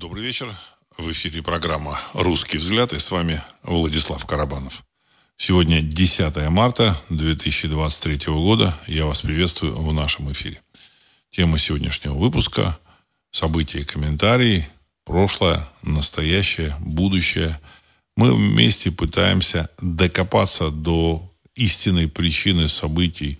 Добрый вечер. В эфире программа «Русский взгляд» и с вами Владислав Карабанов. Сегодня 10 марта 2023 года. Я вас приветствую в нашем эфире. Тема сегодняшнего выпуска – события и комментарии, прошлое, настоящее, будущее. Мы вместе пытаемся докопаться до истинной причины событий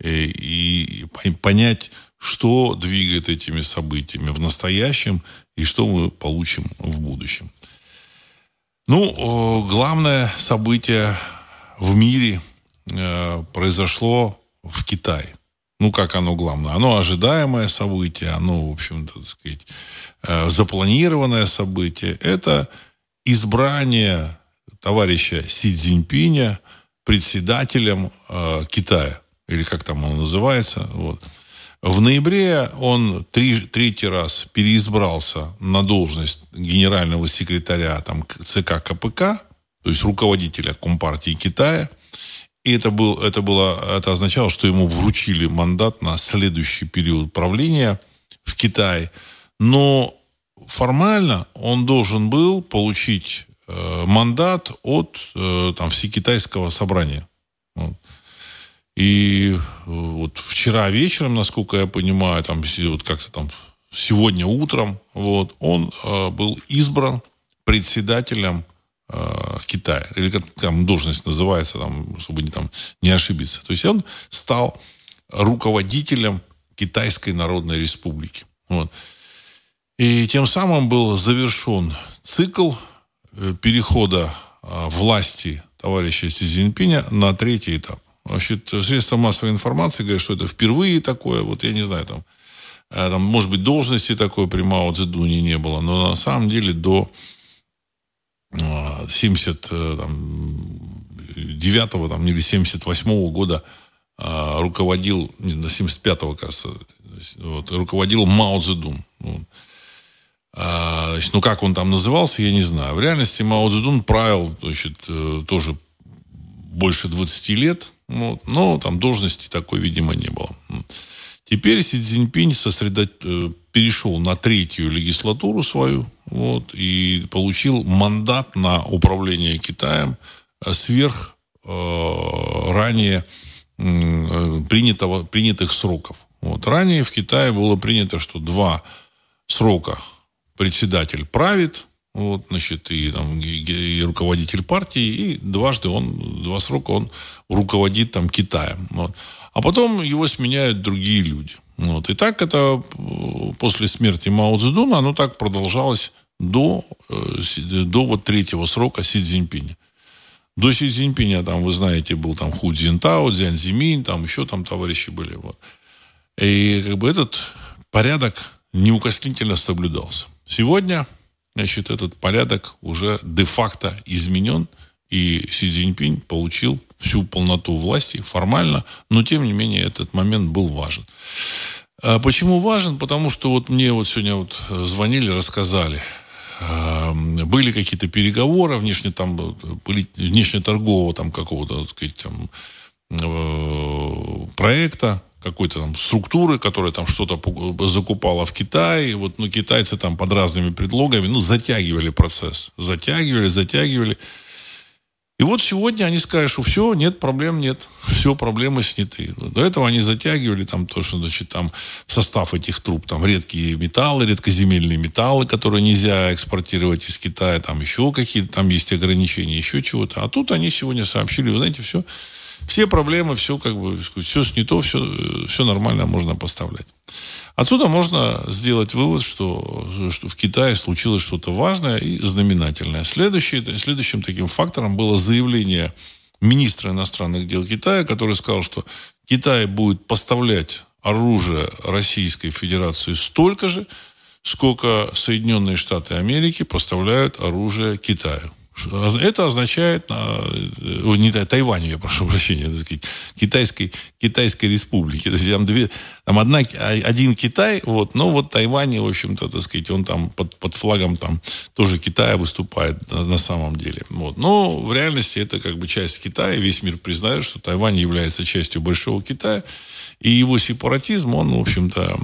э, и понять, что двигает этими событиями в настоящем и что мы получим в будущем. Ну, главное событие в мире э, произошло в Китае. Ну, как оно главное? Оно ожидаемое событие, оно, в общем-то, так сказать, э, запланированное событие. Это избрание товарища Си Цзиньпиня председателем э, Китая. Или как там оно называется. Вот. В ноябре он три, третий раз переизбрался на должность генерального секретаря там, ЦК КПК, то есть руководителя Компартии Китая. И это, был, это, было, это означало, что ему вручили мандат на следующий период правления в Китае. Но формально он должен был получить э, мандат от э, там, Всекитайского собрания. И э, вот вчера вечером, насколько я понимаю, там вот как-то там сегодня утром, вот, он э, был избран председателем э, Китая. Или как там должность называется, там, чтобы не, там, не ошибиться. То есть он стал руководителем Китайской Народной Республики. Вот. И тем самым был завершен цикл э, перехода э, власти товарища Си Цзиньпиня на третий этап. Значит, средства массовой информации говорят, что это впервые такое, вот я не знаю, там, э, там может быть, должности такой при Мао Цзэдуне не было, но на самом деле до 79 э, э, там, или 78 -го года руководил, до 75-го, кажется, вот, руководил Мао Цзэдун. А, значит, ну, как он там назывался, я не знаю. В реальности Мао Цзэдун правил значит, тоже больше 20 лет. Ну, но там должности такой, видимо, не было. Теперь Си Цзиньпинь сосредо... Э, перешел на третью легислатуру свою вот, и получил мандат на управление Китаем э, сверх э, ранее э, принятого, принятых сроков. Вот. Ранее в Китае было принято, что два срока председатель правит, вот, значит, и, там, и, и руководитель партии, и дважды он, два срока он руководит там Китаем. Вот. А потом его сменяют другие люди. Вот. И так это э, после смерти Мао Цзэдуна, оно так продолжалось до, э, до вот третьего срока Си Цзиньпиня. До Си Цзиньпиня, там, вы знаете, был там Ху Цзинтао, Цзян Зимин, там еще там товарищи были. Вот. И как бы этот порядок неукоснительно соблюдался. Сегодня значит, этот порядок уже де-факто изменен, и Си Цзиньпинь получил всю полноту власти формально, но тем не менее этот момент был важен. А почему важен? Потому что вот мне вот сегодня вот звонили, рассказали, а, были какие-то переговоры внешне там внешнеторгового там какого-то, так сказать, там, э, проекта, какой-то там структуры, которая там что-то закупала в Китае. Вот, ну, китайцы там под разными предлогами, ну, затягивали процесс. Затягивали, затягивали. И вот сегодня они сказали, что все, нет проблем, нет, все, проблемы сняты. До этого они затягивали там то, что, значит, там в состав этих труб там редкие металлы, редкоземельные металлы, которые нельзя экспортировать из Китая, там еще какие-то, там есть ограничения, еще чего-то. А тут они сегодня сообщили, вы знаете, все, все проблемы, все как бы, все снято, все, все нормально можно поставлять. Отсюда можно сделать вывод, что, что в Китае случилось что-то важное и знаменательное. Следующий, следующим таким фактором было заявление министра иностранных дел Китая, который сказал, что Китай будет поставлять оружие Российской Федерации столько же, сколько Соединенные Штаты Америки поставляют оружие Китаю. Это означает, э, не Тайваню, я прошу прощения, так сказать, китайской, китайской республики. То есть там, две, там одна, один Китай, вот, но вот Тайвань, в общем-то, так сказать, он там под, под флагом там тоже Китая выступает на, на самом деле. Вот. Но в реальности это как бы часть Китая. Весь мир признает, что Тайвань является частью Большого Китая. И его сепаратизм, он, в общем-то,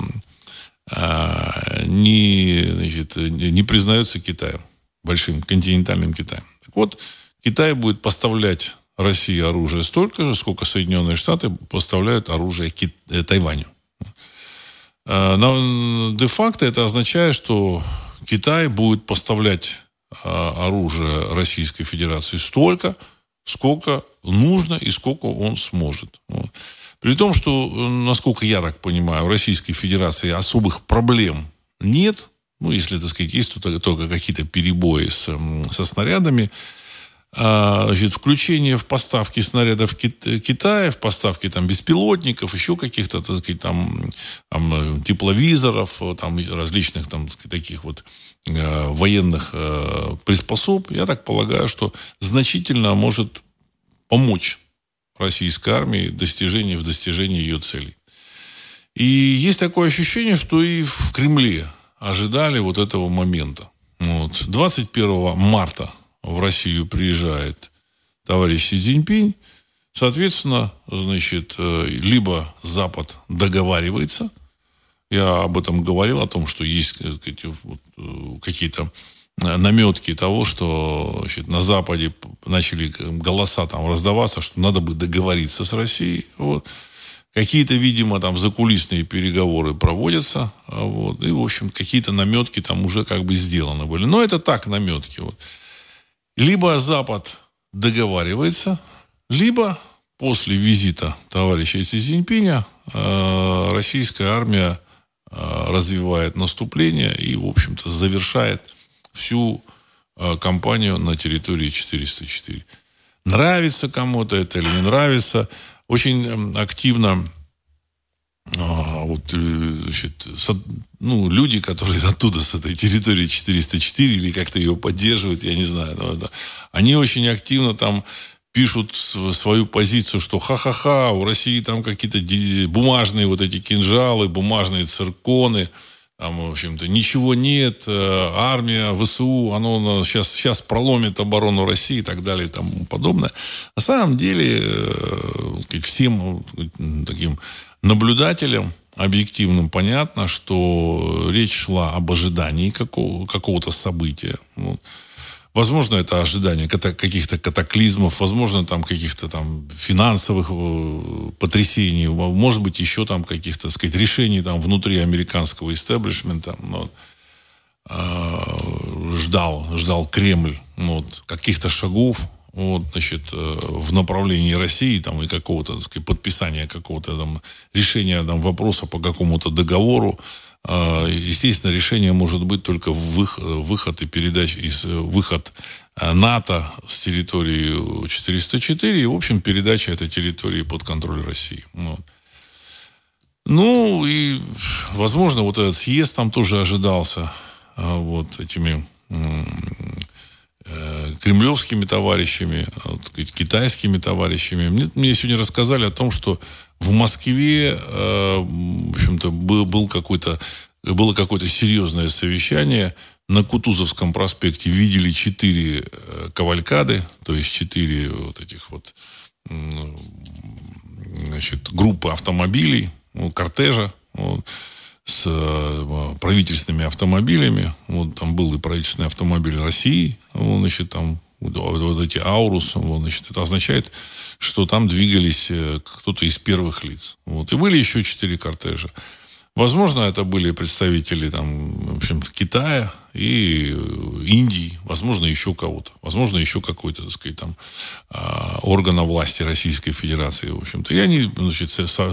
а, не, значит, не признается Китаем, большим континентальным Китаем. Так вот, Китай будет поставлять России оружие столько же, сколько Соединенные Штаты поставляют оружие Кит... Э, Тайваню. Но де-факто это означает, что Китай будет поставлять а, оружие Российской Федерации столько, сколько нужно и сколько он сможет. При том, что, насколько я так понимаю, в Российской Федерации особых проблем нет. Ну, если, так сказать, есть только, только какие-то перебои с, со снарядами. А, значит, включение в поставки снарядов Китая, в поставки там беспилотников, еще каких-то, так сказать, там, там тепловизоров, там различных там сказать, таких вот э, военных э, приспособ, я так полагаю, что значительно может помочь российской армии достижении, в достижении ее целей. И есть такое ощущение, что и в Кремле ожидали вот этого момента. Вот. 21 марта в Россию приезжает товарищ Си Цзиньпинь, соответственно, значит, э, либо Запад договаривается, я об этом говорил, о том, что есть сказать, вот, э, какие-то наметки того, что значит, на Западе начали голоса там раздаваться, что надо бы договориться с Россией. Вот. Какие-то, видимо, там закулисные переговоры проводятся. Вот, и, в общем, какие-то наметки там уже как бы сделаны были. Но это так, наметки. Вот. Либо Запад договаривается, либо после визита товарища Си Цзиньпиня э, российская армия э, развивает наступление и, в общем-то, завершает всю э, кампанию на территории 404. Нравится кому-то это или не нравится. Очень эм, активно а, вот, э, значит, ну, люди, которые оттуда, с этой территории 404, или как-то ее поддерживают, я не знаю, но, да, они очень активно там пишут свою позицию, что ха-ха-ха, у России там какие-то бумажные вот эти кинжалы, бумажные цирконы, там, в общем-то, ничего нет, э, армия, ВСУ, оно сейчас, сейчас проломит оборону России и так далее и тому подобное. На самом деле, э, всем таким наблюдателям объективным понятно, что речь шла об ожидании какого, какого-то события. Вот. Возможно, это ожидание каких-то катаклизмов, возможно, там каких-то там финансовых э, потрясений, может быть, еще там каких-то, так сказать, решений там внутри американского истеблишмента. Но, э, ждал, ждал Кремль ну, вот, каких-то шагов, вот, значит, э, в направлении России там, и какого-то, так сказать, подписания какого-то там решения там, вопроса по какому-то договору, а, естественно, решение может быть только выход и передача, из, выход а, НАТО с территории 404 и, в общем, передача этой территории под контроль России. Вот. Ну, и, возможно, вот этот съезд там тоже ожидался а, вот этими э, кремлевскими товарищами, вот, китайскими товарищами. Мне, мне сегодня рассказали о том, что в Москве, э, в общем-то, был, был какой-то, было какое-то серьезное совещание. На Кутузовском проспекте видели четыре э, кавалькады, то есть четыре вот этих вот значит, группы автомобилей, ну, кортежа вот, с э, правительственными автомобилями. Вот там был и правительственный автомобиль России, вот, значит, там вот эти аурус, вот, значит, это означает, что там двигались э, кто-то из первых лиц. Вот. И были еще четыре кортежа. Возможно, это были представители там, в общем Китая и э, Индии, возможно, еще кого-то. Возможно, еще какой-то, так сказать, там, а, органа власти Российской Федерации, в общем-то. И они, значит,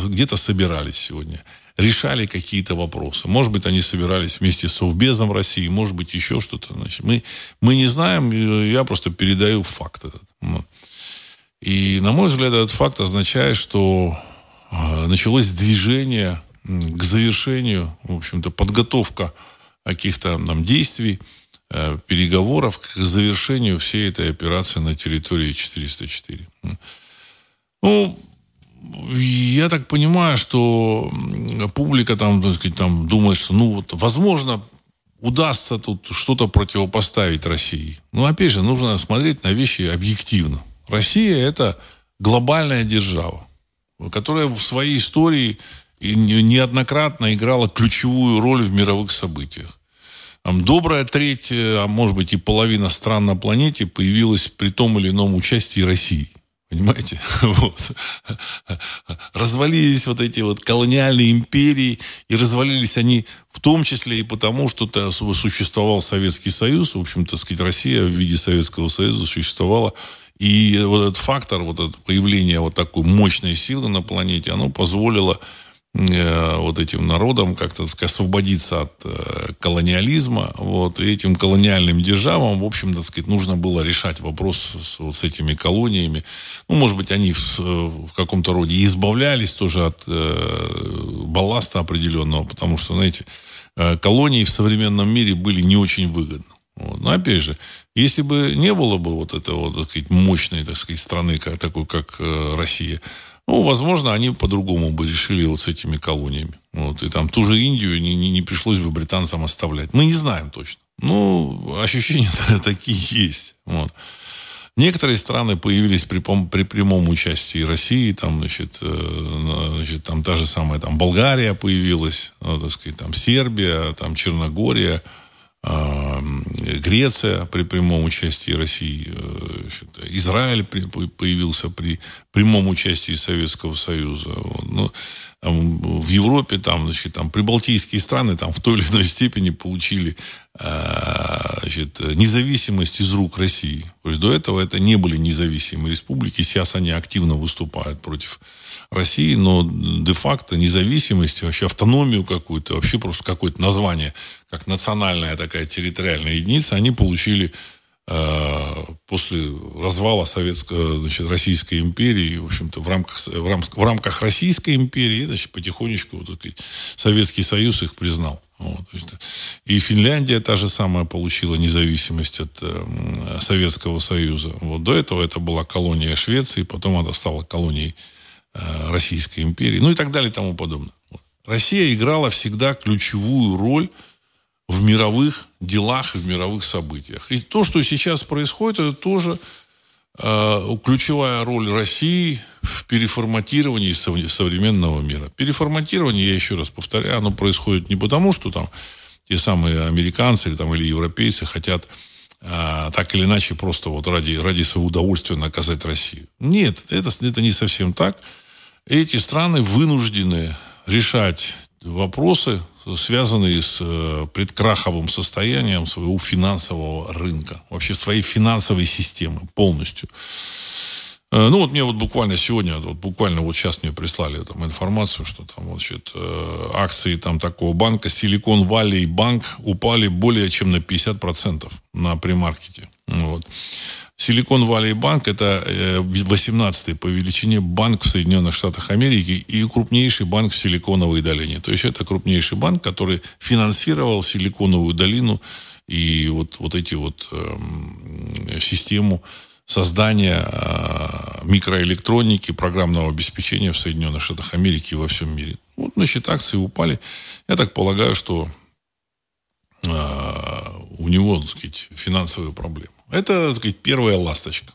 где-то собирались сегодня решали какие-то вопросы. Может быть, они собирались вместе с Совбезом России, может быть, еще что-то. Значит, мы, мы не знаем, я просто передаю факт этот. И, на мой взгляд, этот факт означает, что а, началось движение к завершению, в общем-то, подготовка каких-то нам действий, э, переговоров к завершению всей этой операции на территории 404. Ну, я так понимаю, что публика там, так сказать, там думает, что, ну, вот, возможно, удастся тут что-то противопоставить России. Но, опять же, нужно смотреть на вещи объективно. Россия – это глобальная держава, которая в своей истории и неоднократно играла ключевую роль в мировых событиях. Добрая треть, а может быть и половина стран на планете появилась при том или ином участии России. Понимаете? Вот. Развалились вот эти вот колониальные империи, и развалились они в том числе и потому, что существовал Советский Союз, в общем, так сказать, Россия в виде Советского Союза существовала. И вот этот фактор, вот это появление вот такой мощной силы на планете, оно позволило Э, вот этим народам как-то освободиться от э, колониализма. Вот, и этим колониальным державам, в общем, так сказать, нужно было решать вопрос с, вот, с этими колониями. Ну, может быть, они в, в каком-то роде избавлялись тоже от э, балласта определенного, потому что, знаете, э, колонии в современном мире были не очень выгодны. Вот. Но опять же, если бы не было бы вот этого, так сказать, мощной, так сказать, страны, как, такой, как э, Россия, ну, возможно, они по-другому бы решили вот с этими колониями. Вот. И там ту же Индию не, не, не пришлось бы британцам оставлять. Мы не знаем точно. Ну, ощущения такие есть. Вот. Некоторые страны появились при, при прямом участии России, там, значит, э, значит, там та же самая там, Болгария появилась, ну, так сказать, там Сербия, там Черногория, Греция при прямом участии России, э, Израиль появился при прямом участии Советского Союза. Ну, в Европе там, значит, там прибалтийские страны там в той или иной степени получили значит, независимость из рук России. То есть до этого это не были независимые республики. Сейчас они активно выступают против России, но де-факто независимость, вообще автономию какую-то, вообще просто какое-то название, как национальная такая территориальная единица, они получили Э, после развала советской, значит, Российской империи, в общем-то, в рамках, в рамках, в рамках Российской империи, значит, потихонечку вот, сказать, Советский Союз их признал. Вот, и Финляндия та же самая получила независимость от э, Советского Союза. Вот до этого это была колония Швеции, потом она стала колонией э, Российской империи, ну и так далее и тому подобное. Вот. Россия играла всегда ключевую роль в мировых делах и в мировых событиях. И то, что сейчас происходит, это тоже ключевая роль России в переформатировании современного мира. Переформатирование, я еще раз повторяю, оно происходит не потому, что там те самые американцы или, там, или европейцы хотят э, так или иначе просто вот ради, ради своего удовольствия наказать Россию. Нет, это, это не совсем так. Эти страны вынуждены решать вопросы связанные с э, предкраховым состоянием своего финансового рынка, вообще своей финансовой системы полностью. Э, ну, вот мне вот буквально сегодня, вот буквально вот сейчас мне прислали там информацию, что там, значит, э, акции там такого банка Silicon Valley Bank упали более чем на 50% на премаркете. Вот. Силикон Валли Банк – это 18-й э, по величине банк в Соединенных Штатах Америки и крупнейший банк в Силиконовой долине. То есть это крупнейший банк, который финансировал Силиконовую долину и вот, вот эти вот э, систему создания э, микроэлектроники, программного обеспечения в Соединенных Штатах Америки и во всем мире. Вот, значит, акции упали. Я так полагаю, что э, у него, так сказать, финансовые проблемы. Это, так сказать, первая ласточка.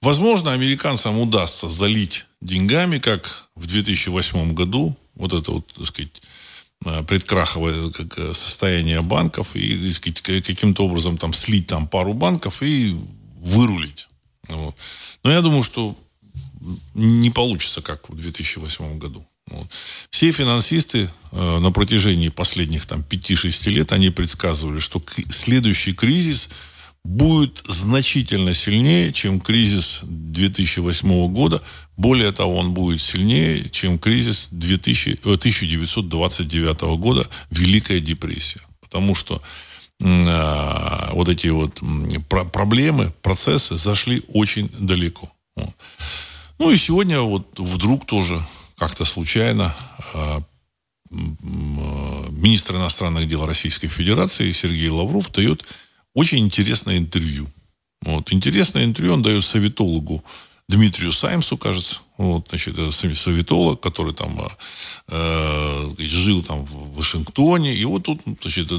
Возможно, американцам удастся залить деньгами, как в 2008 году, вот это вот, так сказать, э, предкраховое состояние банков и сказать, каким-то образом там слить там пару банков и вырулить. Вот. Но я думаю, что не получится, как в 2008 году. Вот. Все финансисты э, на протяжении последних там 5-6 лет, они предсказывали, что следующий кризис – будет значительно сильнее, чем кризис 2008 года. Более того, он будет сильнее, чем кризис 2000, 1929 э, года, Великая депрессия. Потому что вот эти вот про проблемы, процессы зашли очень далеко. Ну и сегодня вот вдруг тоже как-то случайно э, э, министр иностранных дел Российской Федерации Сергей Лавров дает очень интересное интервью. Вот. Интересное интервью он дает советологу Дмитрию Саймсу, кажется. Вот, значит, это советолог, который там э, э жил там в Вашингтоне. И вот тут, значит,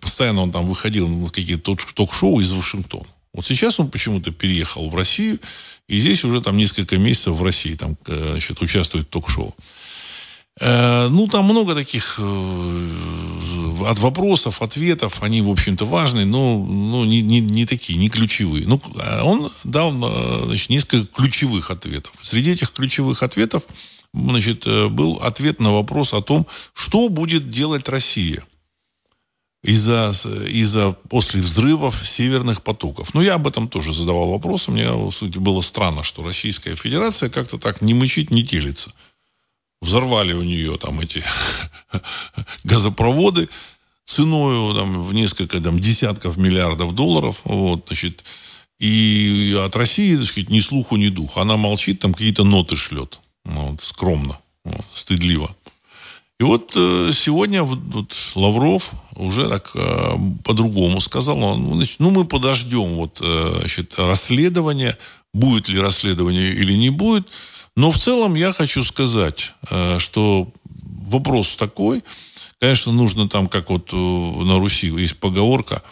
постоянно он там выходил на какие-то ток-шоу из Вашингтона. Вот сейчас он почему-то переехал в Россию, и здесь уже там несколько месяцев в России там, э, значит, участвует в ток-шоу. Э, ну, там много таких э, от вопросов, ответов, они, в общем-то, важные, но ну, не, не, не такие, не ключевые. Ну, а он дал значит, несколько ключевых ответов. Среди этих ключевых ответов значит, был ответ на вопрос о том, что будет делать Россия из-за из после взрывов северных потоков. Но я об этом тоже задавал вопрос. Мне, сути, было странно, что Российская Федерация как-то так не мычит, не телится взорвали у нее там эти газопроводы ценой там, в несколько там, десятков миллиардов долларов. Вот, значит, и от России, так сказать, ни слуху, ни духа. Она молчит, там какие-то ноты шлет. Вот, скромно, вот, стыдливо. И вот э, сегодня вот, Лавров уже так э, по-другому сказал. Он, значит, ну, мы подождем вот, э, значит, расследование, будет ли расследование или не будет. Но в целом я хочу сказать, э, что вопрос такой, конечно, нужно там, как вот э, на Руси есть поговорка,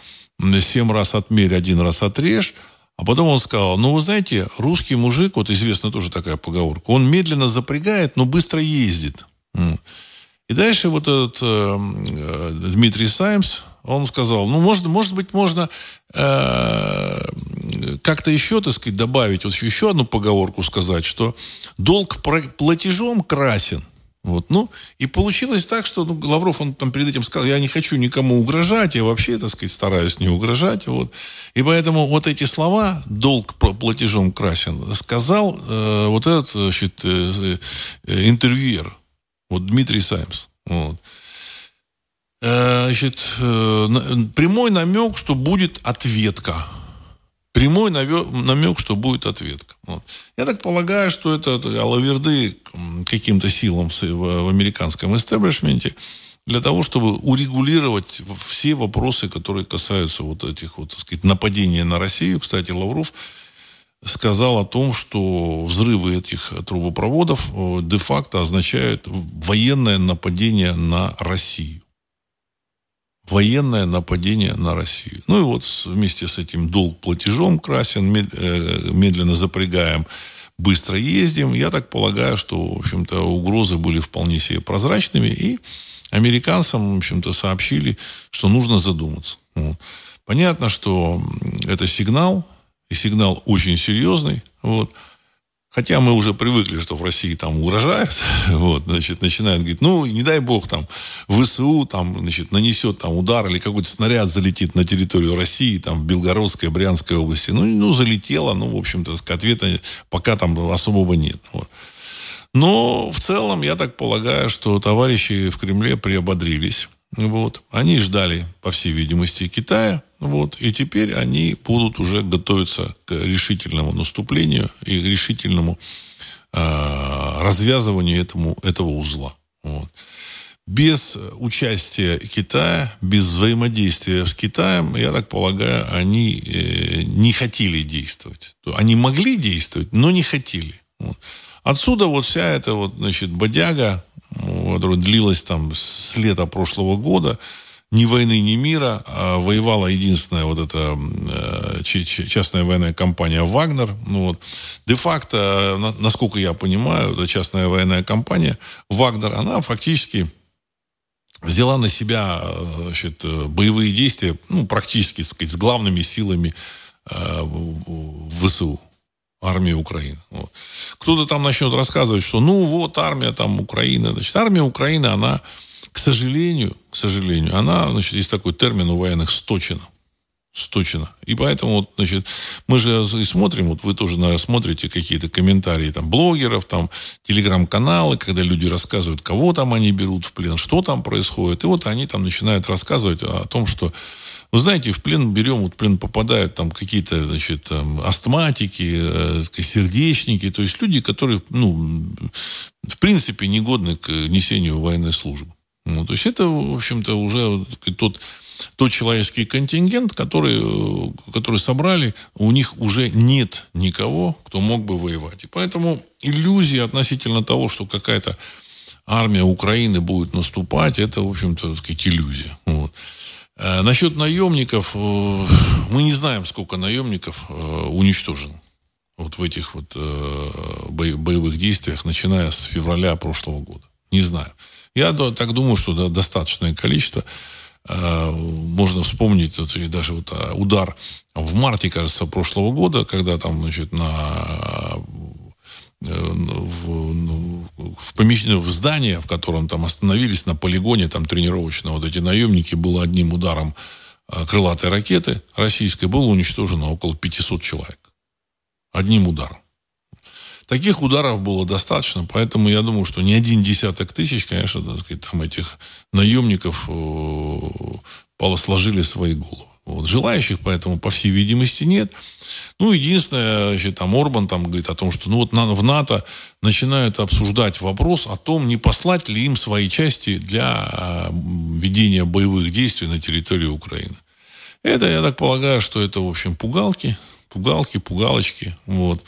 семь раз отмерь, один раз отрежь, а потом он сказал, ну, вы знаете, русский мужик, вот известна тоже такая поговорка, он медленно запрягает, но быстро ездит. И дальше вот этот э, э Дмитрий Саймс, он сказал, ну, может, может быть, можно э, как-то еще, так сказать, добавить, вот еще одну поговорку сказать, что долг платежом красен. Вот, ну, и получилось так, что ну, Лавров, он там перед этим сказал, я не хочу никому угрожать, я вообще, так сказать, стараюсь не угрожать. Вот. И поэтому вот эти слова, долг платежом красен, сказал э, вот этот, значит, э, э, интервьюер, вот Дмитрий Саймс. Вот. Э, значит, э, прямой намек, что будет ответка. Прямой намек, что будет ответка. Вот. Я так полагаю, что это, это алаверды каким-то силам в, в американском истеблишменте для того, чтобы урегулировать все вопросы, которые касаются вот этих вот, так сказать, нападений на Россию. Кстати, Лавров сказал о том, что взрывы этих трубопроводов э, де-факто означают военное нападение на Россию военное нападение на Россию. Ну и вот вместе с этим долг платежом красен, э, медленно запрягаем, быстро ездим. Я так полагаю, что, в общем-то, угрозы были вполне себе прозрачными, и американцам, в общем-то, сообщили, что нужно задуматься. Вот. Понятно, что это сигнал, и сигнал очень серьезный. Вот. Хотя мы уже привыкли, что в России там угрожают, вот, значит, начинают говорить, ну, не дай бог, там, ВСУ, там, значит, нанесет там удар или какой-то снаряд залетит на территорию России, там, в Белгородской, Брянской области. Ну, ну залетело, ну, в общем-то, ответа пока там особого нет. Вот. Но в целом, я так полагаю, что товарищи в Кремле приободрились. Вот. Они ждали, по всей видимости, Китая. Вот. И теперь они будут уже готовиться к решительному наступлению и решительному э, развязыванию этому, этого узла. Вот. Без участия Китая, без взаимодействия с Китаем, я так полагаю, они э, не хотели действовать. Они могли действовать, но не хотели. Вот. Отсюда вот вся эта вот, значит, бодяга, которая длилась там с лета прошлого года, ни войны, ни мира. А воевала единственная вот эта э, частная военная компания «Вагнер». Ну, вот. Де-факто, насколько я понимаю, эта частная военная компания «Вагнер», она фактически взяла на себя э, значит, боевые действия, ну, практически, сказать, с главными силами э, ВСУ армии Украины. Вот. Кто-то там начнет рассказывать, что ну вот армия там Украины. Значит, армия Украины, она, к сожалению, к сожалению, она, значит, есть такой термин у военных сточена. Сточена. И поэтому, вот, значит, мы же и смотрим, вот вы тоже, наверное, смотрите какие-то комментарии там блогеров, там телеграм-каналы, когда люди рассказывают, кого там они берут в плен, что там происходит. И вот они там начинают рассказывать о том, что вы знаете, в плен берем, вот в плен попадают там какие-то, значит, там, астматики, э, сердечники, то есть люди, которые, ну, в принципе, негодны к несению военной службы. Ну, то есть это, в общем-то, уже тот, тот человеческий контингент, который, который собрали, у них уже нет никого, кто мог бы воевать. И поэтому иллюзии относительно того, что какая-то армия Украины будет наступать, это, в общем-то, сказать, иллюзия. Вот. Э, насчет наемников, э, мы не знаем, сколько наемников э, уничтожено вот в этих вот боевых действиях, начиная с февраля прошлого года. Не знаю. Я так думаю, что да, достаточное количество. Э, можно вспомнить вот, даже вот а, удар в марте, кажется, прошлого года, когда там, значит, на э, в, ну, в, помещение, в здание, в котором там остановились на полигоне, там тренировочно вот эти наемники, было одним ударом э, крылатой ракеты российской, было уничтожено около 500 человек. Одним ударом. Таких ударов было достаточно, поэтому я думаю, что не один десяток тысяч, конечно, так сказать, там этих наемников э, сложили свои головы. Вот. Желающих, поэтому, по всей видимости, нет. Ну, единственное, значит, там Орбан там говорит о том, что ну, вот в НАТО начинают обсуждать вопрос о том, не послать ли им свои части для э, ведения боевых действий на территории Украины. Это, я так полагаю, что это, в общем, пугалки, пугалки, пугалочки. Вот.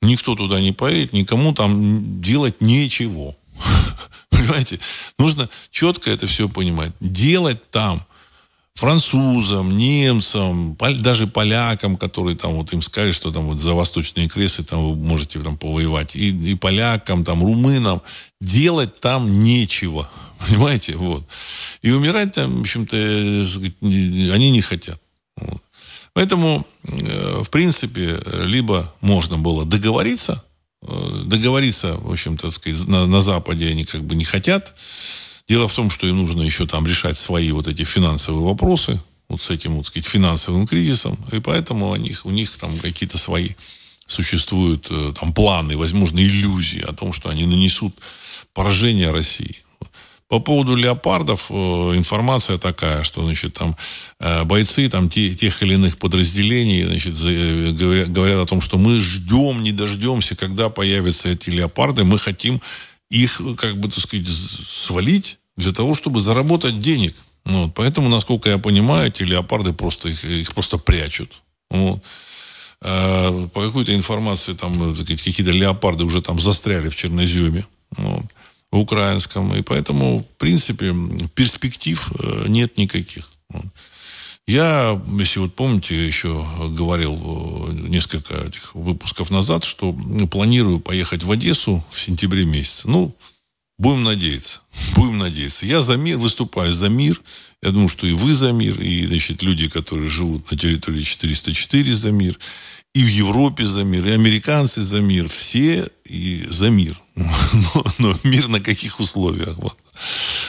Никто туда не поедет, никому там делать нечего. Понимаете? Нужно четко это все понимать. Делать там французам, немцам, даже полякам, которые там вот им сказали, что там вот за восточные кресы там вы можете там повоевать, и, и полякам, там, румынам, делать там нечего. Понимаете? Вот. И умирать там, в общем-то, они не хотят. Вот. Поэтому, э, в принципе, либо можно было договориться, э, договориться, в общем-то, сказать, на, на Западе они как бы не хотят. Дело в том, что им нужно еще там решать свои вот эти финансовые вопросы, вот с этим, вот сказать, финансовым кризисом, и поэтому у них, у них там какие-то свои существуют э, там планы, возможно, иллюзии о том, что они нанесут поражение России. По поводу леопардов э, информация такая, что значит, там, э, бойцы там, те, тех или иных подразделений значит, за, говорят, говорят о том, что мы ждем, не дождемся, когда появятся эти леопарды. Мы хотим их, как бы, так сказать, свалить для того, чтобы заработать денег. Ну, вот. Поэтому, насколько я понимаю, эти леопарды просто их, их просто прячут. Вот. Э, по какой-то информации там какие-то леопарды уже там застряли в черноземе. Вот украинском. И поэтому, в принципе, перспектив э, нет никаких. Я, если вот помните, еще говорил э, несколько этих выпусков назад, что планирую поехать в Одессу в сентябре месяце. Ну, будем надеяться. Будем надеяться. Я за мир, выступаю за мир. Я думаю, что и вы за мир, и значит, люди, которые живут на территории 404 за мир и в Европе за мир, и американцы за мир, все и за мир. Но, но мир на каких условиях? Вот.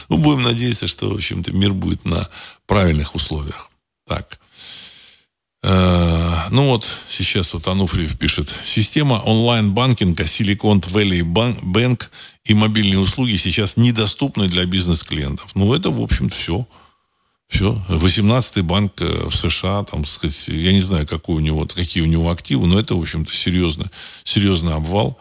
Ну, будем надеяться, что, в общем-то, мир будет на правильных условиях. Так. Э, ну вот, сейчас вот Ануфриев пишет. Система онлайн-банкинга Silicon Valley Bank и мобильные услуги сейчас недоступны для бизнес-клиентов. Ну, это, в общем, все. Все. 18-й банк э, в США, там, сказать, я не знаю, какой у него, какие у него активы, но это, в общем-то, серьезно, серьезный обвал.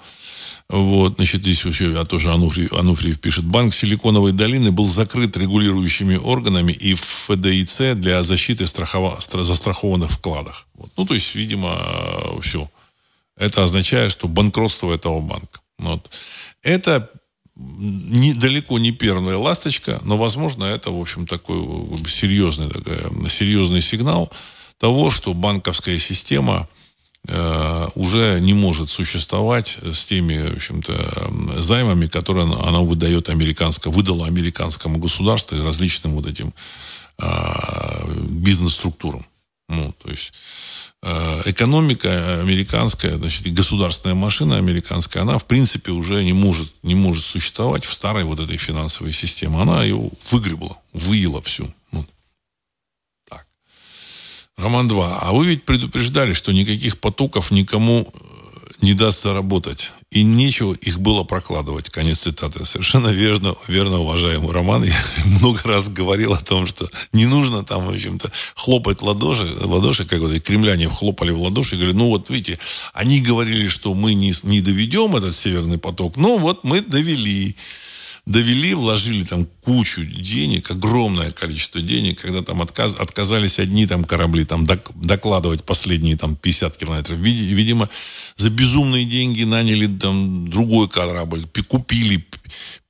Вот, значит, здесь вообще, я тоже Ануфриев, Ануфриев пишет. Банк Силиконовой долины был закрыт регулирующими органами и ФДИЦ для защиты страхова, застрахованных вкладов. Вот. Ну, то есть, видимо, все. Это означает, что банкротство этого банка. Вот. Это не, далеко не первая ласточка, но, возможно, это, в общем, такой серьезный, такой, серьезный сигнал того, что банковская система э, уже не может существовать с теми, в общем-то, займами, которые она, она выдает американскому, выдала американскому государству и различным вот этим э, бизнес-структурам. Ну, то есть э, экономика американская, значит, государственная машина американская, она, в принципе, уже не может, не может существовать в старой вот этой финансовой системе. Она ее выгребла, выела всю. Ну, так. Роман 2. А вы ведь предупреждали, что никаких потоков никому не даст заработать. И нечего их было прокладывать. Конец цитаты. Совершенно верно, верно, уважаемый Роман. Я много раз говорил о том, что не нужно там, в общем-то, хлопать ладоши, ладоши, как вот кремляне хлопали в ладоши говорили, ну вот видите, они говорили, что мы не, не доведем этот северный поток, ну вот мы довели довели, вложили там кучу денег, огромное количество денег, когда там отказ, отказались одни там корабли там док, докладывать последние там 50 километров. Видимо, за безумные деньги наняли там другой корабль, купили,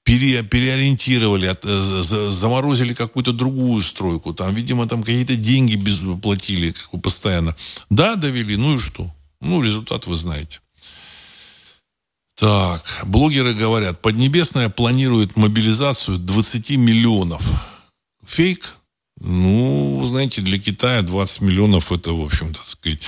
пере, переориентировали, от, э, за, заморозили какую-то другую стройку. Там, видимо, там какие-то деньги без, платили как бы постоянно. Да, довели, ну и что? Ну, результат вы знаете. Так, блогеры говорят, Поднебесная планирует мобилизацию 20 миллионов. Фейк? Ну, знаете, для Китая 20 миллионов это, в общем-то, сказать,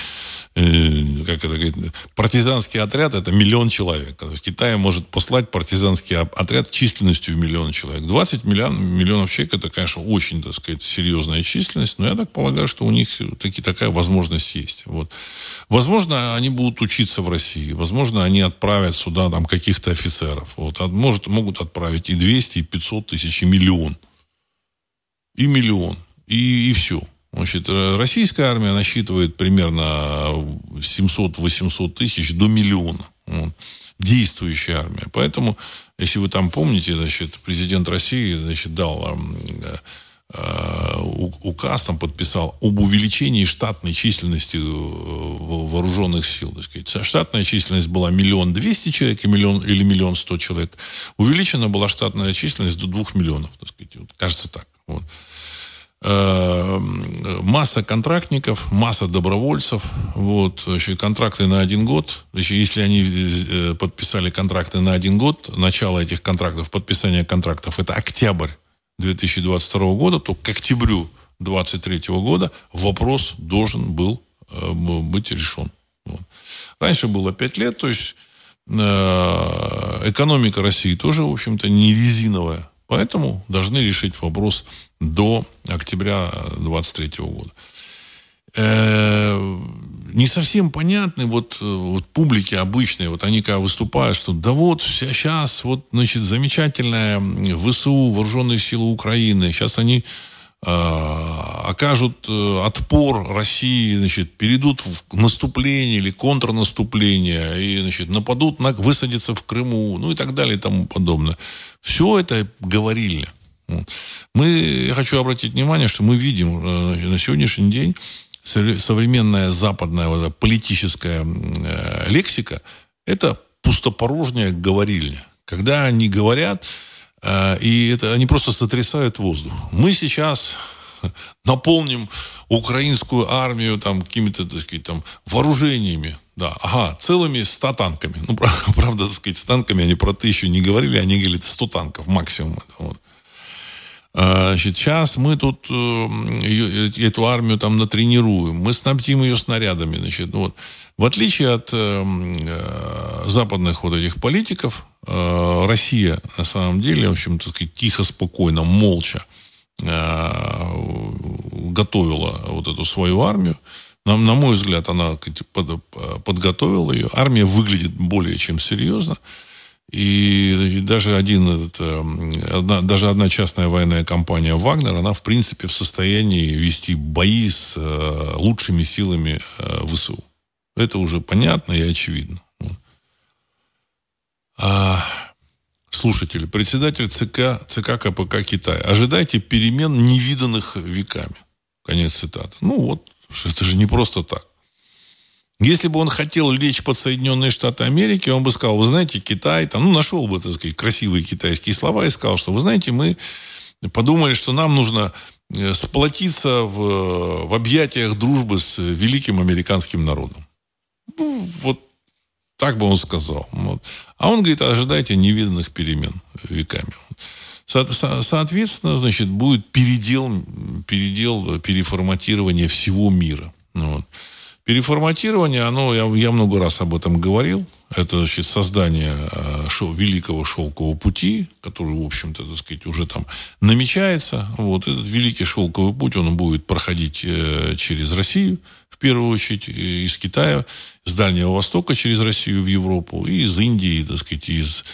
э, как это говорит, партизанский отряд это миллион человек. В Китае может послать партизанский отряд численностью в миллион человек. 20 миллион, миллионов человек это, конечно, очень, так сказать, серьезная численность, но я так полагаю, что у них таки такая возможность есть. Вот. Возможно, они будут учиться в России, возможно, они отправят сюда там каких-то офицеров. Вот. Может, могут отправить и 200, и 500 тысяч, и миллион и миллион, и, и все. Значит, э, российская армия насчитывает примерно 700-800 тысяч до миллиона. Действующая армия. Поэтому, если вы там помните, значит, президент России значит, дал э, э, указ, там подписал об увеличении штатной численности вооруженных сил. Так сказать. Штатная численность была миллион двести человек и миллион, или миллион сто человек. Увеличена была штатная численность до двух миллионов. Так сказать. Вот, кажется так. Вот. Э, масса контрактников, масса добровольцев, вот, еще контракты на один год, еще если они э, подписали контракты на один год, начало этих контрактов, подписание контрактов, это октябрь 2022 года, то к октябрю 2023 года вопрос должен был э, быть решен. Вот. Раньше было 5 лет, то есть экономика России тоже, в общем-то, не резиновая. Поэтому должны решить вопрос до октября 2023 года. Э, не совсем понятны вот, вот публике обычной, вот они когда выступают, что да вот сейчас вот, значит, замечательная ВСУ, Вооруженные силы Украины, сейчас они окажут э, отпор России, значит, перейдут в наступление или контрнаступление, и, значит, нападут, на, высадятся в Крыму, ну и так далее и тому подобное. Все это говорили. Мы, я хочу обратить внимание, что мы видим э, на сегодняшний день современная западная вот, политическая э, лексика – это пустопорожняя говорильня. Когда они говорят, Э, и это, они просто сотрясают воздух. Мы сейчас наполним украинскую армию там какими-то, так сказать, там вооружениями. Да, ага, целыми 100 танками. Ну, правда, так сказать, с танками они про тысячу не говорили, они говорили 100 танков максимум. Вот. А, значит, сейчас мы тут э, эту армию там натренируем, мы снабдим ее снарядами. Значит, вот. В отличие от э, э, западных вот этих политиков, э, Россия на самом деле, в общем, так сказать, тихо, спокойно, молча э, готовила вот эту свою армию. На, на мой взгляд, она под, подготовила ее. Армия выглядит более чем серьезно. И даже, один, одна, даже одна частная военная компания «Вагнер», она, в принципе, в состоянии вести бои с э, лучшими силами э, ВСУ. Это уже понятно и очевидно. А, слушатели, председатель ЦК, ЦК КПК Китая. Ожидайте перемен, невиданных веками. Конец цитаты. Ну вот, это же не просто так. Если бы он хотел лечь под Соединенные Штаты Америки, он бы сказал, вы знаете, Китай, там, ну, нашел бы, так сказать, красивые китайские слова и сказал, что, вы знаете, мы подумали, что нам нужно э, сплотиться в, в объятиях дружбы с великим американским народом. Ну, вот так бы он сказал. Вот. А он говорит, ожидайте невиданных перемен веками. Со- со- соответственно, значит, будет передел, передел, переформатирование всего мира. Вот. Переформатирование, оно, я, я много раз об этом говорил, это значит, создание э, шо, великого шелкового пути, который, в общем-то, так сказать, уже там намечается. Вот этот великий шелковый путь, он будет проходить э, через Россию, в первую очередь, из Китая, с Дальнего Востока через Россию в Европу, и из Индии, так сказать, из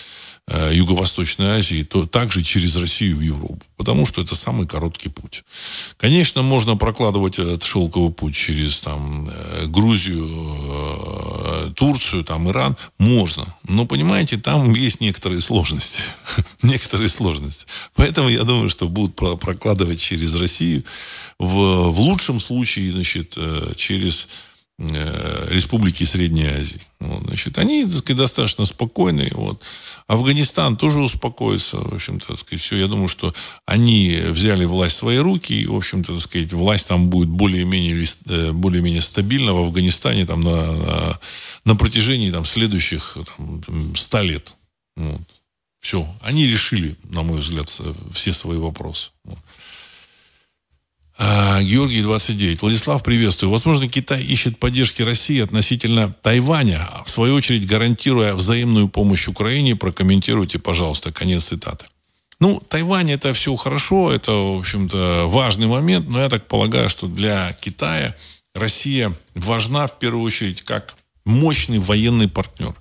Юго-Восточной Азии, то также через Россию в Европу. Потому что это самый короткий путь. Конечно, можно прокладывать этот шелковый путь через там, э, Грузию, э, Турцию, там, Иран. Можно. Но, понимаете, там есть некоторые сложности. некоторые сложности. Поэтому я думаю, что будут прокладывать через Россию. В, в лучшем случае, значит, через Э, республики Средней Азии. Вот, значит, они, так сказать, достаточно спокойные. Вот. Афганистан тоже успокоится. В общем-то, так сказать, все. Я думаю, что они взяли власть в свои руки. И, в общем-то, так сказать, власть там будет более-менее, э, более-менее стабильна в Афганистане там, на, на, на протяжении там, следующих там, 100 лет. Вот. Все. Они решили, на мой взгляд, все свои вопросы. Вот. А, Георгий 29. Владислав, приветствую. Возможно, Китай ищет поддержки России относительно Тайваня, в свою очередь гарантируя взаимную помощь Украине. Прокомментируйте, пожалуйста. Конец цитаты. Ну, Тайвань это все хорошо, это, в общем-то, важный момент, но я так полагаю, что для Китая Россия важна в первую очередь как мощный военный партнер.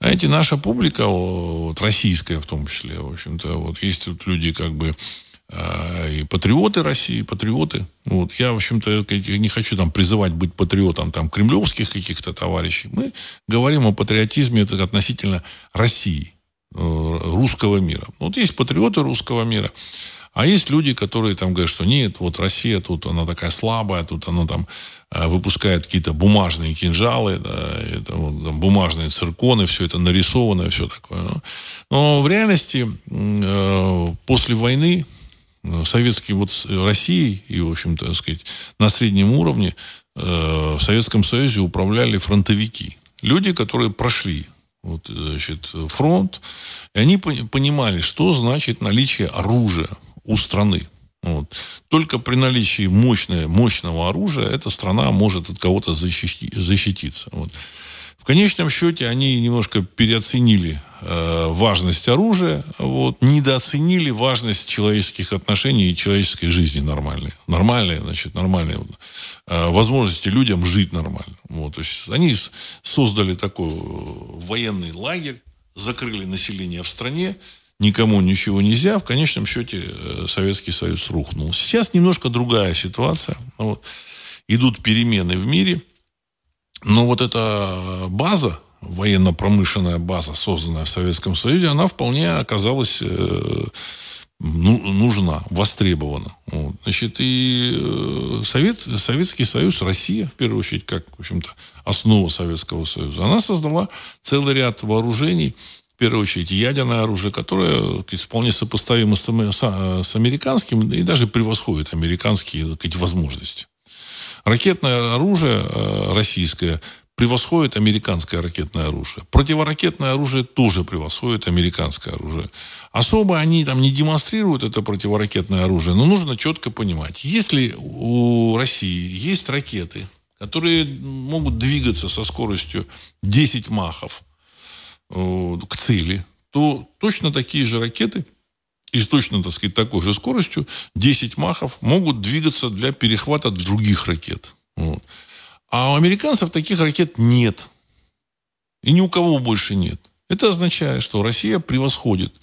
Знаете, наша публика, вот, российская в том числе, в общем-то, вот есть тут люди как бы а, и патриоты России, патриоты. Вот. Я, в общем-то, не хочу там призывать быть патриотом там, кремлевских каких-то товарищей. Мы говорим о патриотизме это относительно России, э, русского мира. Вот есть патриоты русского мира, а есть люди, которые там говорят, что нет, вот Россия тут она такая слабая, тут она там э, выпускает какие-то бумажные кинжалы, да, это, вот, там, бумажные цирконы, все это нарисованное, все такое. Но в реальности э, после войны советский вот России и, в общем-то, так сказать, на среднем уровне э, в Советском Союзе управляли фронтовики. Люди, которые прошли вот, значит, фронт, и они понимали, что значит наличие оружия у страны. Вот. Только при наличии мощного, мощного оружия эта страна может от кого-то защити, защититься. Вот. В конечном счете они немножко переоценили э, важность оружия, вот, недооценили важность человеческих отношений и человеческой жизни нормальной. Нормальные, значит, нормальные э, возможности людям жить нормально. Вот, то есть они создали такой э, военный лагерь, закрыли население в стране, никому ничего нельзя. В конечном счете э, Советский Союз рухнул. Сейчас немножко другая ситуация. Вот. Идут перемены в мире – но вот эта база, военно-промышленная база, созданная в Советском Союзе, она вполне оказалась э, ну, нужна, востребована. Вот. Значит, и э, Совет, Советский Союз, Россия, в первую очередь, как, в общем-то, основа Советского Союза, она создала целый ряд вооружений, в первую очередь ядерное оружие, которое вполне сопоставимо с, с, с американским и даже превосходит американские сказать, возможности. Ракетное оружие э, российское превосходит американское ракетное оружие. Противоракетное оружие тоже превосходит американское оружие. Особо они там не демонстрируют это противоракетное оружие, но нужно четко понимать, если у России есть ракеты, которые могут двигаться со скоростью 10 махов э, к цели, то точно такие же ракеты и с точно, так сказать, такой же скоростью 10 махов могут двигаться для перехвата других ракет. Вот. А у американцев таких ракет нет. И ни у кого больше нет. Это означает, что Россия превосходит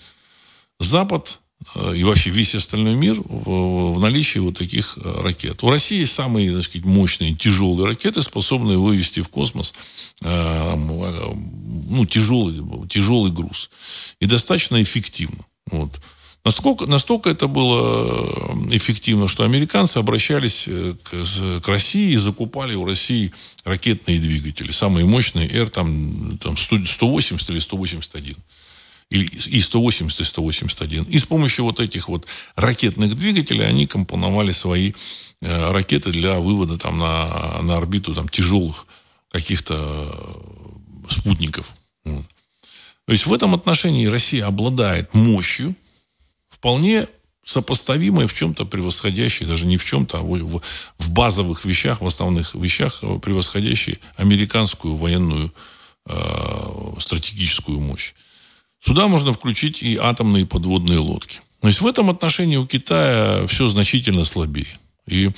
Запад э, и вообще весь остальной мир в, в наличии вот таких э, ракет. У России самые, так сказать, мощные тяжелые ракеты, способные вывести в космос э, ну, тяжелый, тяжелый груз. И достаточно эффективно. Вот. Насколько, настолько это было э, эффективно, что американцы обращались э, к, к России и закупали у России ракетные двигатели. Самые мощные Р там, там 180 или 181 или и 180, и 181. И с помощью вот этих вот ракетных двигателей они компоновали свои э, ракеты для вывода там на, на орбиту там тяжелых каких-то э, спутников. Вот. То есть в этом отношении Россия обладает мощью, вполне сопоставимые, в чем-то превосходящие, даже не в чем-то, а в, в базовых вещах, в основных вещах, э, превосходящие американскую военную э, стратегическую мощь. Сюда можно включить и атомные подводные лодки. То есть в этом отношении у Китая все значительно слабее. И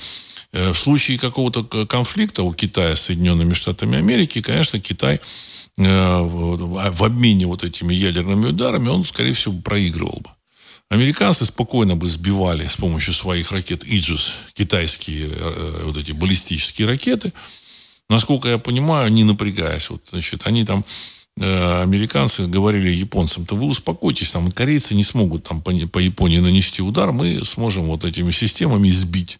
э, в случае какого-то конфликта у Китая с Соединенными Штатами Америки, конечно, Китай э, в обмене вот этими ядерными ударами, он, скорее всего, проигрывал бы. Американцы спокойно бы сбивали с помощью своих ракет Иджис китайские э, вот эти баллистические ракеты. Насколько я понимаю, не напрягаясь. Вот, значит, они там э, американцы говорили японцам, то вы успокойтесь, там корейцы не смогут там по, по Японии нанести удар, мы сможем вот этими системами сбить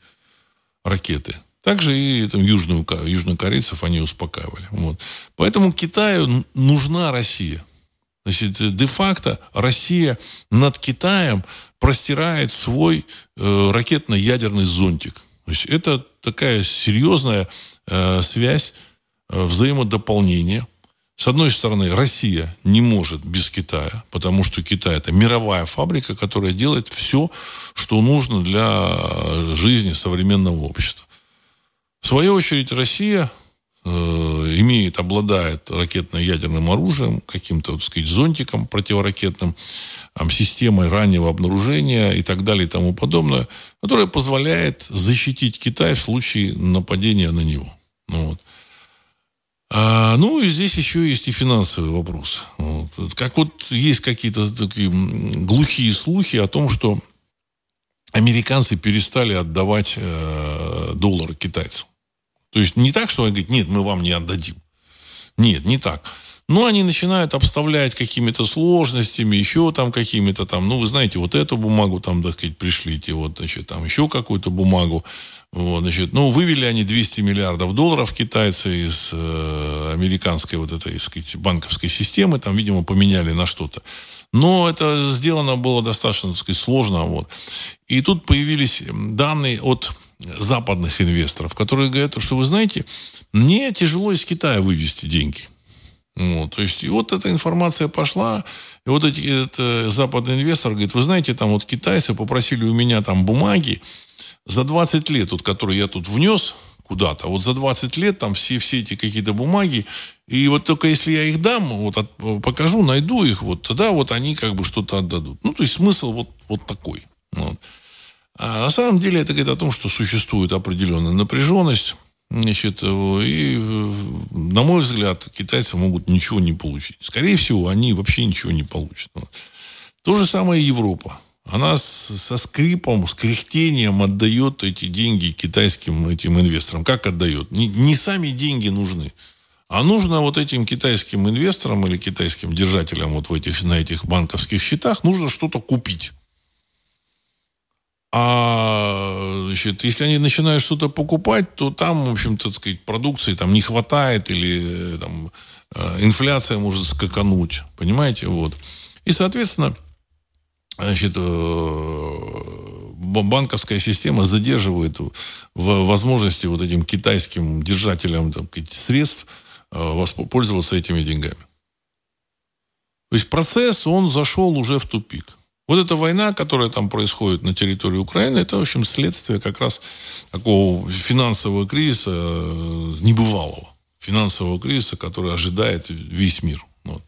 ракеты. Также и там, южную, южнокорейцев они успокаивали. Вот. Поэтому Китаю нужна Россия. Значит, де-факто Россия над Китаем простирает свой э, ракетно-ядерный зонтик. То это такая серьезная э, связь, э, взаимодополнения. С одной стороны, Россия не может без Китая, потому что Китай это мировая фабрика, которая делает все, что нужно для жизни современного общества. В свою очередь, Россия э, имеет, обладает ракетно-ядерным оружием, каким-то, так сказать, зонтиком противоракетным, системой раннего обнаружения и так далее и тому подобное, которая позволяет защитить Китай в случае нападения на него. Ну, вот. А, ну, и здесь еще есть и финансовый вопрос. Вот. Как вот есть какие-то такие глухие слухи о том, что американцы перестали отдавать э, доллары китайцам. То есть не так, что они говорят, нет, мы вам не отдадим. Нет, не так. Но они начинают обставлять какими-то сложностями, еще там какими-то там, ну, вы знаете, вот эту бумагу там, так сказать, пришлите, вот, значит, там еще какую-то бумагу. Вот, значит, ну, вывели они 200 миллиардов долларов китайцы из э, американской вот этой, сказать, банковской системы, там, видимо, поменяли на что-то. Но это сделано было достаточно, так сказать, сложно. Вот. И тут появились данные от западных инвесторов, которые говорят, что вы знаете, мне тяжело из Китая вывести деньги. Вот, то есть, и вот эта информация пошла, и вот эти, это западный инвестор говорит, вы знаете, там вот китайцы попросили у меня там бумаги за 20 лет, вот, которые я тут внес куда-то, вот за 20 лет там все, все эти какие-то бумаги, и вот только если я их дам, вот от, покажу, найду их, вот тогда вот они как бы что-то отдадут. Ну, то есть смысл вот, вот такой. Вот. А на самом деле это говорит о том, что существует определенная напряженность. Значит, и, на мой взгляд, китайцы могут ничего не получить. Скорее всего, они вообще ничего не получат. То же самое Европа. Она со скрипом, с кряхтением отдает эти деньги китайским этим инвесторам. Как отдает? Не, не сами деньги нужны. А нужно вот этим китайским инвесторам или китайским держателям вот в этих, на этих банковских счетах нужно что-то купить. А значит, если они начинают что-то покупать, то там, в общем-то, сказать, продукции там не хватает или там, э, инфляция может скакануть. Понимаете? Вот. И, соответственно, значит, э, банковская система задерживает возможности вот этим китайским держателям там, средств э, пользоваться этими деньгами. То есть процесс, он зашел уже в тупик. Вот эта война, которая там происходит на территории Украины, это, в общем, следствие как раз такого финансового кризиса э, небывалого. Финансового кризиса, который ожидает весь мир. Вот.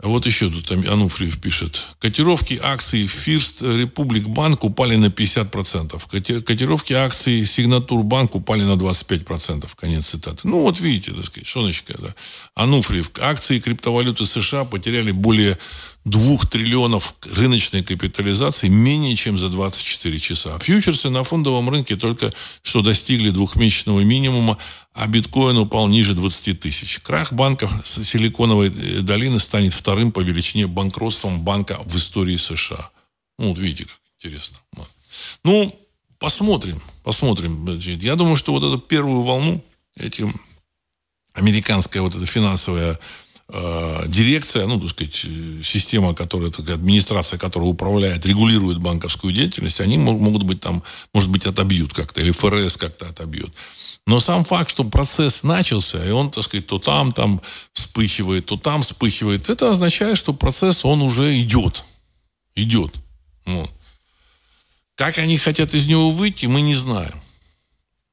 Вот еще тут Ануфриев пишет. Котировки акций First Republic Bank упали на 50%. Котировки акций Signature Bank упали на 25%. Конец цитаты. Ну, вот видите, так сказать, что да. Ануфриев. Акции криптовалюты США потеряли более 2 триллионов рыночной капитализации менее чем за 24 часа. Фьючерсы на фондовом рынке только что достигли двухмесячного минимума, а биткоин упал ниже 20 тысяч. Крах банков Силиконовой э, долины станет вторым по величине банкротством банка в истории США. Ну, вот видите, как интересно. Ну, посмотрим, посмотрим. Я думаю, что вот эту первую волну, эти американская вот эта финансовая дирекция, ну, так сказать, система, которая, так, администрация, которая управляет, регулирует банковскую деятельность, они могут быть там, может быть, отобьют как-то, или ФРС как-то отобьет. Но сам факт, что процесс начался, и он, так сказать, то там, там вспыхивает, то там вспыхивает, это означает, что процесс, он уже идет. Идет. Вот. Как они хотят из него выйти, мы не знаем.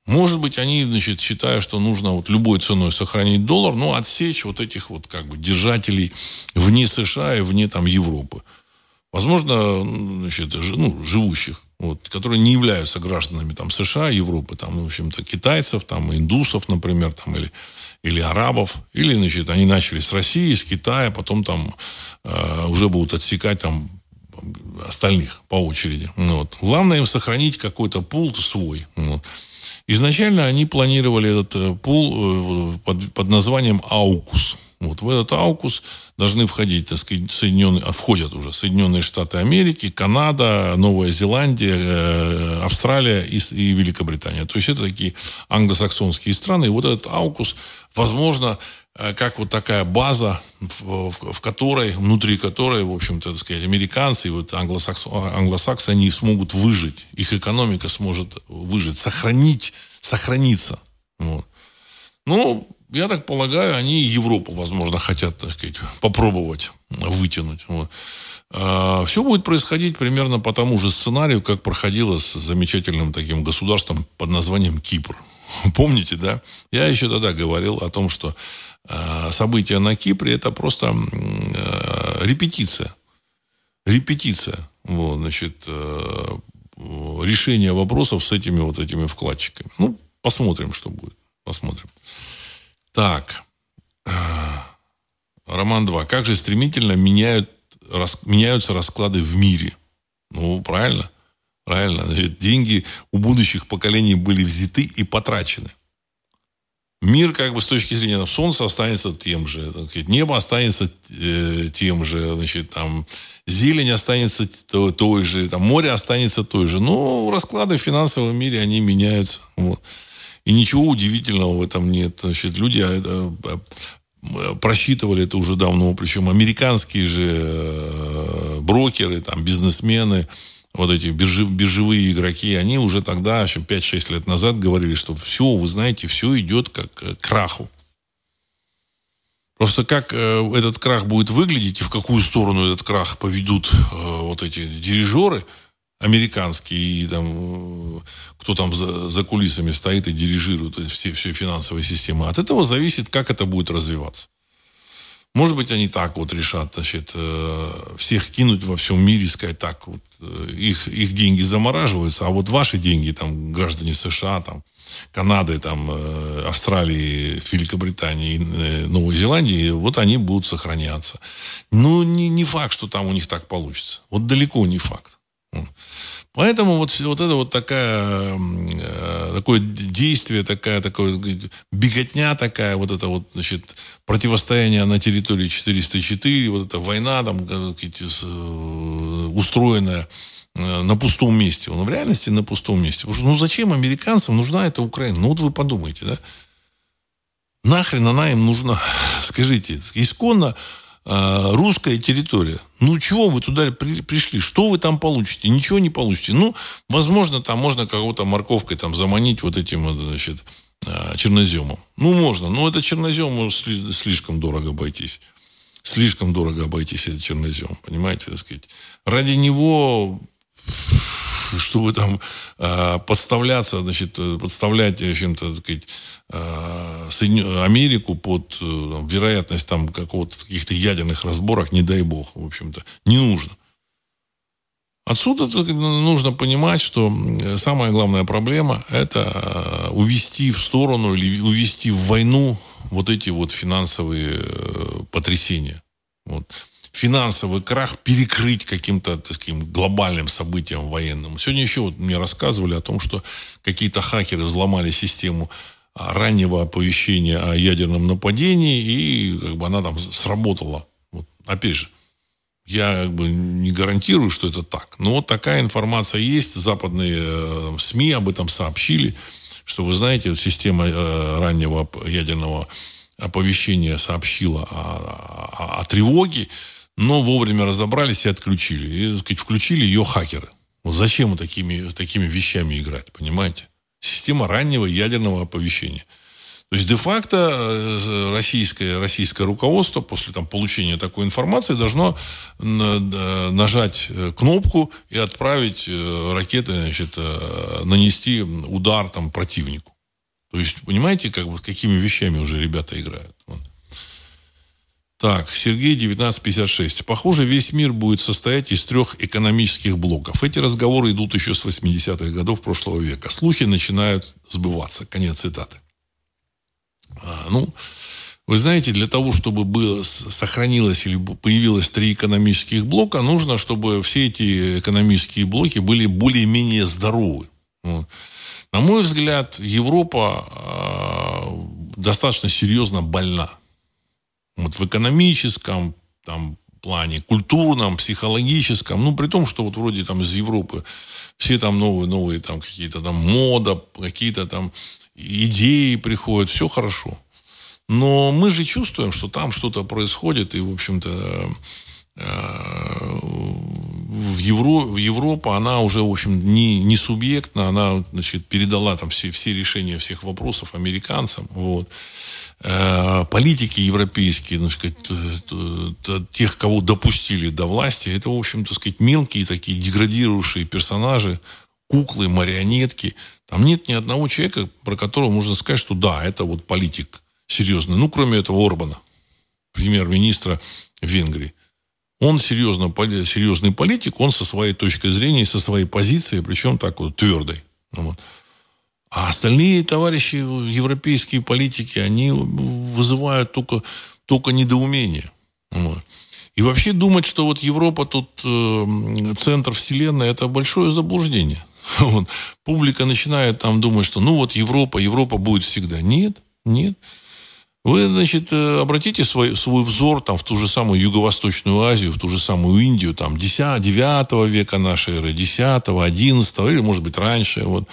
Может быть, они, значит, считая, что нужно вот любой ценой сохранить доллар, но отсечь вот этих вот как бы держателей вне США и вне там Европы. Возможно, значит, ну, живущих, вот, которые не являются гражданами там, США, Европы, там, в общем-то, китайцев, там, индусов, например, там, или, или арабов. Или, значит, они начали с России, с Китая, потом там э, уже будут отсекать там остальных по очереди. Вот. Главное им сохранить какой-то пул свой. Вот. Изначально они планировали этот э, пул э, под, под названием «Аукус». Вот в этот аукус должны входить, так сказать, Соединенные, а входят уже Соединенные Штаты Америки, Канада, Новая Зеландия, э, Австралия и, и Великобритания. То есть это такие англосаксонские страны. И вот этот аукус, возможно, как вот такая база, в, в, в которой, внутри которой, в общем-то, так сказать, американцы и вот англосакс, англосаксы, они смогут выжить. Их экономика сможет выжить, сохранить, сохраниться. Вот. Ну, я так полагаю, они Европу, возможно, хотят, так сказать, попробовать вытянуть. Вот. А, все будет происходить примерно по тому же сценарию, как проходило с замечательным таким государством под названием Кипр. Помните, да? Я еще тогда говорил о том, что события на Кипре это просто а, репетиция. Репетиция. Вот, значит, решение вопросов с этими вот этими вкладчиками. Ну, посмотрим, что будет. Посмотрим. Так. Роман 2. Как же стремительно меняют, рас, меняются расклады в мире? Ну, правильно. Правильно. Значит, деньги у будущих поколений были взяты и потрачены. Мир, как бы, с точки зрения там, Солнца останется тем же, небо останется э, тем же, значит, там, зелень останется то, той же, там, море останется той же. Но расклады в финансовом мире, они меняются. Вот. И ничего удивительного в этом нет. Значит, люди а, а, просчитывали это уже давно, причем американские же э, брокеры, там, бизнесмены, вот эти биржи, биржевые игроки, они уже тогда, еще 5-6 лет назад говорили, что все, вы знаете, все идет как к краху. Просто как э, этот крах будет выглядеть и в какую сторону этот крах поведут э, вот эти дирижеры – американский, и там, кто там за, за кулисами стоит и дирижирует все, все финансовые системы. От этого зависит, как это будет развиваться. Может быть, они так вот решат, значит, э, всех кинуть во всем мире, сказать так, вот, э, их, их деньги замораживаются, а вот ваши деньги, там, граждане США, там, Канады, там, э, Австралии, Великобритании, Новой Зеландии, вот они будут сохраняться. Ну, не, не факт, что там у них так получится. Вот далеко не факт. Поэтому вот, вот это вот такая, э, такое действие, такая, такое беготня такая, вот это вот, значит, противостояние на территории 404, вот эта война там э, устроенная э, на пустом месте. Он в реальности на пустом месте. Потому что, ну, зачем американцам нужна эта Украина? Ну, вот вы подумайте, да? Нахрен она им нужна? Скажите, исконно русская территория. Ну, чего вы туда при, пришли? Что вы там получите? Ничего не получите. Ну, возможно, там можно кого-то морковкой там заманить вот этим, значит, э, черноземом. Ну, можно. Но это чернозем может слишком дорого обойтись. Слишком дорого обойтись этот чернозем. Понимаете, так сказать. Ради него чтобы там э, подставляться, значит, э, подставлять, в общем-то, так сказать, э, Америку под э, там, вероятность там какого-то каких-то ядерных разборок, не дай бог, в общем-то, не нужно. Отсюда нужно понимать, что самая главная проблема – это э, увести в сторону или увести в войну вот эти вот финансовые э, потрясения. Вот финансовый крах перекрыть каким-то таким глобальным событием военным. Сегодня еще вот мне рассказывали о том, что какие-то хакеры взломали систему а, раннего оповещения о ядерном нападении, и как бы она там сработала. Вот, опять же, я как бы не гарантирую, что это так. Но вот такая информация есть. Западные э, СМИ об этом сообщили, что, вы знаете, система э, раннего ядерного оповещения сообщила о, о, о тревоге но вовремя разобрались и отключили. И, сказать, включили ее хакеры. Вот зачем такими, такими вещами играть, понимаете? Система раннего ядерного оповещения. То есть, де-факто э, российское, российское руководство после там, получения такой информации должно нажать э, кнопку и отправить э, ракеты, значит, нанести удар там, противнику. То есть, понимаете, как бы, какими вещами уже ребята играют. Так, Сергей 1956. Похоже, весь мир будет состоять из трех экономических блоков. Эти разговоры идут еще с 80-х годов прошлого века. Слухи начинают сбываться. Конец цитаты. А, ну, вы знаете, для того, чтобы было, сохранилось или появилось три экономических блока, нужно, чтобы все эти экономические блоки были более-менее здоровы. Вот. На мой взгляд, Европа э, достаточно серьезно больна. Вот в экономическом там, плане, культурном, психологическом. Ну, при том, что вот вроде там из Европы все там новые, новые там какие-то там мода, какие-то там идеи приходят, все хорошо. Но мы же чувствуем, что там что-то происходит, и, в общем-то, э, в, Евро, в Европу она уже, в общем, не, не субъектна, она, значит, передала там все, все решения всех вопросов американцам, вот. Э, политики европейские, ну, сказать, тех, кого допустили до власти, это, в общем, так сказать, мелкие такие деградирующие персонажи, куклы, марионетки. Там нет ни одного человека, про которого можно сказать, что да, это вот политик серьезный. Ну, кроме этого Орбана, премьер-министра Венгрии. Он серьезно, серьезный политик, он со своей точкой зрения, со своей позицией, причем так вот твердой. Вот. А остальные товарищи, европейские политики, они вызывают только, только недоумение. Вот. И вообще думать, что вот Европа тут э, центр вселенной, это большое заблуждение. Публика начинает там думать, что ну вот Европа, Европа будет всегда. Нет, нет. Вы, значит, э, обратите свой, свой взор там, в ту же самую Юго-Восточную Азию, в ту же самую Индию, там, 10, 9 века нашей эры, 10, 11, или, может быть, раньше. Вот.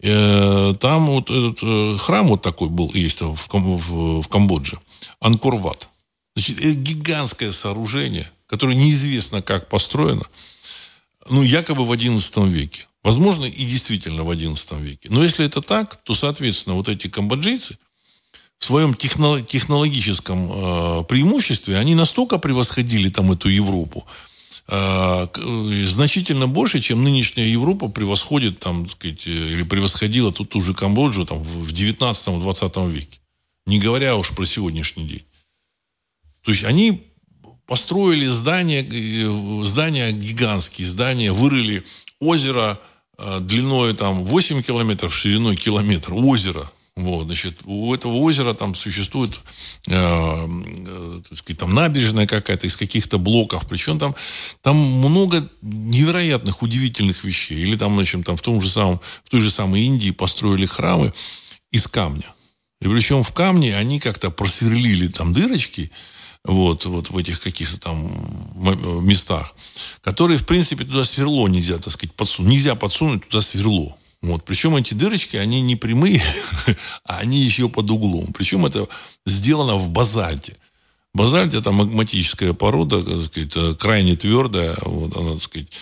Э, там вот этот э, храм вот такой был, есть в, в, в Камбодже, Анкорват. Значит, это гигантское сооружение, которое неизвестно как построено, ну, якобы в 11 веке. Возможно, и действительно в 11 веке. Но если это так, то, соответственно, вот эти камбоджийцы – в своем техно, технологическом э, преимуществе они настолько превосходили там эту Европу, э, значительно больше, чем нынешняя Европа превосходит там, так сказать, э, или превосходила тут ту же Камбоджу там, в 19-20 веке. Не говоря уж про сегодняшний день. То есть они построили здания, э, здания гигантские, здания, вырыли озеро э, длиной там 8 километров, шириной километр. Озеро вот, значит, у этого озера там существует, э, э, там набережная какая-то из каких-то блоков, причем там, там много невероятных, удивительных вещей. Или там, значит, там в том же самом, в той же самой Индии построили храмы из камня. И причем в камне они как-то просверлили там дырочки, вот, вот в этих каких-то там местах, которые, в принципе, туда сверло нельзя, так сказать, подсунуть. Нельзя подсунуть туда сверло. Вот. Причем эти дырочки, они не прямые, а они еще под углом. Причем это сделано в базальте. Базальт это магматическая порода, так сказать, э, крайне твердая, вот она, так сказать,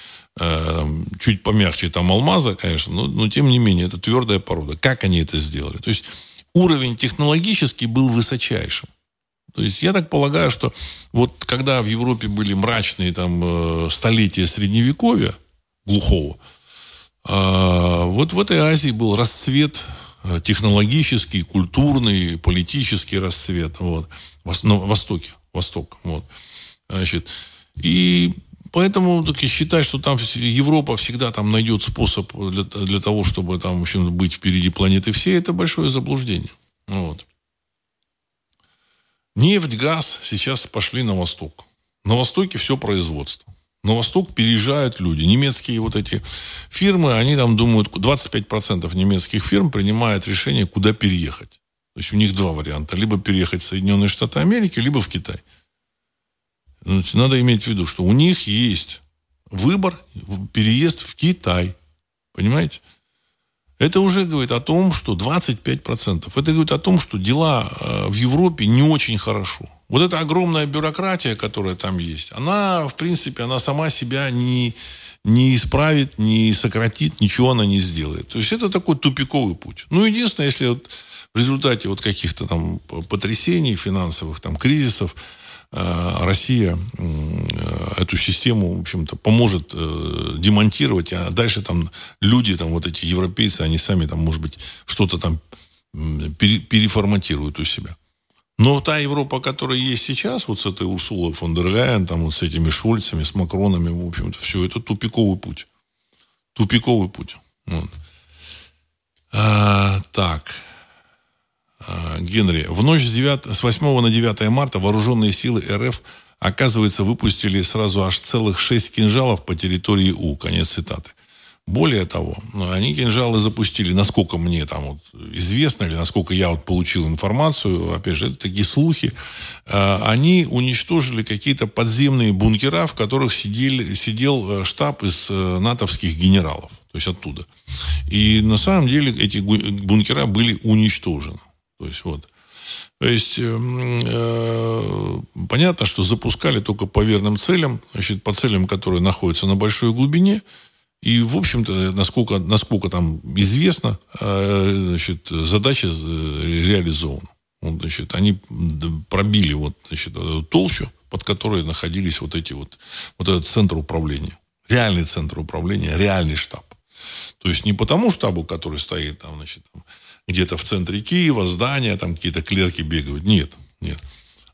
э, чуть помягче там алмаза, конечно, но, но тем не менее это твердая порода. Как они это сделали? То есть уровень технологический был высочайшим. То есть я так полагаю, что вот когда в Европе были мрачные там э, столетия средневековья глухого, вот в этой Азии был расцвет э, технологический, культурный, политический расцвет. Вот. На Востоке. Восток. Вот. Значит, и поэтому так считать, что там Европа всегда там найдет способ для, для того, чтобы там, в общем, быть впереди планеты всей, это большое заблуждение. Вот. Нефть, газ сейчас пошли на восток. На востоке все производство на восток переезжают люди. Немецкие вот эти фирмы, они там думают, 25% немецких фирм принимают решение, куда переехать. То есть у них два варианта. Либо переехать в Соединенные Штаты Америки, либо в Китай. Значит, надо иметь в виду, что у них есть выбор, переезд в Китай. Понимаете? Это уже говорит о том, что 25%. Это говорит о том, что дела э, в Европе не очень хорошо. Вот эта огромная бюрократия, которая там есть, она, в принципе, она сама себя не, не исправит, не сократит, ничего она не сделает. То есть это такой тупиковый путь. Ну, единственное, если вот в результате вот каких-то там потрясений финансовых, там, кризисов, э, Россия эту систему, в общем-то, поможет э, демонтировать, а дальше там люди, там вот эти европейцы, они сами там, может быть, что-то там переформатируют у себя. Но та Европа, которая есть сейчас, вот с этой Урсулой фон дер Ляйен, там вот с этими Шольцами, с Макронами, в общем-то, все это тупиковый путь. Тупиковый путь. Вот. А, так. А, Генри. В ночь с, 9, с 8 на 9 марта вооруженные силы РФ, оказывается, выпустили сразу аж целых шесть кинжалов по территории У. Конец цитаты. Более того, ну, они кинжалы запустили, насколько мне там вот известно, или насколько я вот получил информацию, опять же, это такие слухи, э, они уничтожили какие-то подземные бункера, в которых сидели, сидел э, штаб из э, натовских генералов, то есть оттуда. И на самом деле эти бункера были уничтожены. То есть вот. То есть э, понятно, что запускали только по верным целям, значит, по целям, которые находятся на большой глубине, и, в общем-то, насколько, насколько там известно, э, значит, задача э, реализована. Вот, значит, они пробили вот, значит, толщу, под которой находились вот эти вот, вот этот центр управления. Реальный центр управления, реальный штаб. То есть не по тому штабу, который стоит там, значит, там, где-то в центре Киева, здания, там какие-то клерки бегают. Нет, нет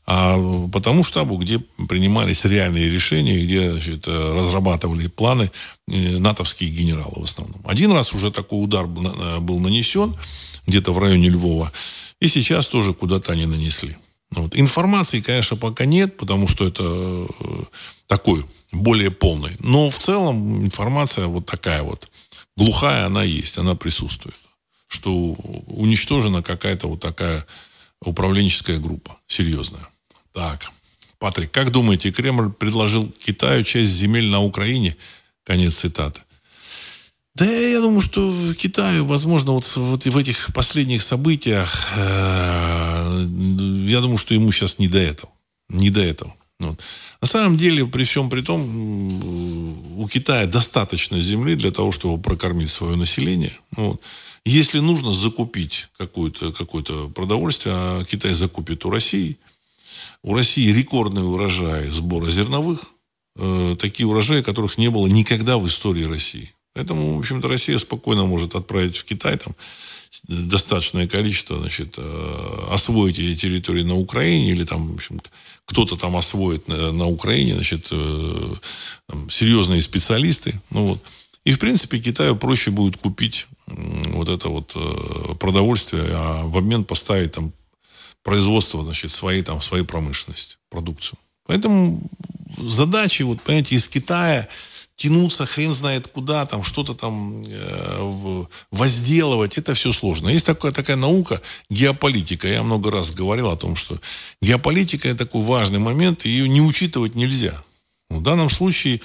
а по тому штабу, где принимались реальные решения, где значит, разрабатывали планы э, натовские генералы в основном. Один раз уже такой удар был нанесен где-то в районе Львова, и сейчас тоже куда-то они нанесли. Вот. Информации, конечно, пока нет, потому что это э, такой более полный. Но в целом информация вот такая вот глухая, она есть, она присутствует. Что уничтожена какая-то вот такая управленческая группа серьезная. Так, Патрик, как думаете, Кремль предложил Китаю часть земель на Украине? Конец цитаты. Да, я думаю, что в Китае, возможно, вот, вот в этих последних событиях, э, я думаю, что ему сейчас не до этого. Не до этого. Вот. На самом деле, при всем при том, у Китая достаточно земли для того, чтобы прокормить свое население. Вот. Если нужно закупить какое-то какое продовольствие, а Китай закупит у России – у России рекордный урожай сбора зерновых, э, такие урожаи, которых не было никогда в истории России. Поэтому, в общем-то, Россия спокойно может отправить в Китай там, достаточное количество, значит, э, освоить эти территории на Украине, или там, в общем кто-то там освоит на, на Украине, значит, э, там, серьезные специалисты. Ну, вот. И, в принципе, Китаю проще будет купить вот это вот э, продовольствие, а в обмен поставить там производства, значит, своей, там, своей промышленности, продукцию. Поэтому задачи, вот, понимаете, из Китая тянуться хрен знает куда, там что-то там э, возделывать, это все сложно. Есть такая, такая наука геополитика. Я много раз говорил о том, что геополитика это такой важный момент, и ее не учитывать нельзя. В данном случае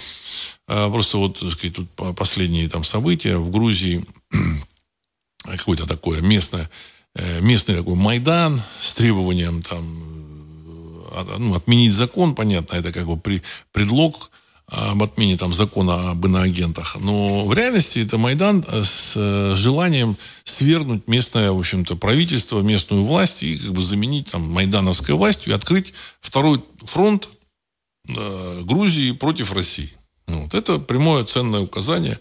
э, просто вот, так сказать, тут последние там события в Грузии какое-то такое местное местный такой Майдан с требованием там, э, ну, отменить закон, понятно, это как бы предлог об отмене там, закона об иноагентах. Но в реальности это Майдан э, с желанием свергнуть местное, в общем-то, правительство, местную власть и как бы заменить там майдановской властью и открыть второй фронт э, Грузии против России. Вот. Это прямое ценное указание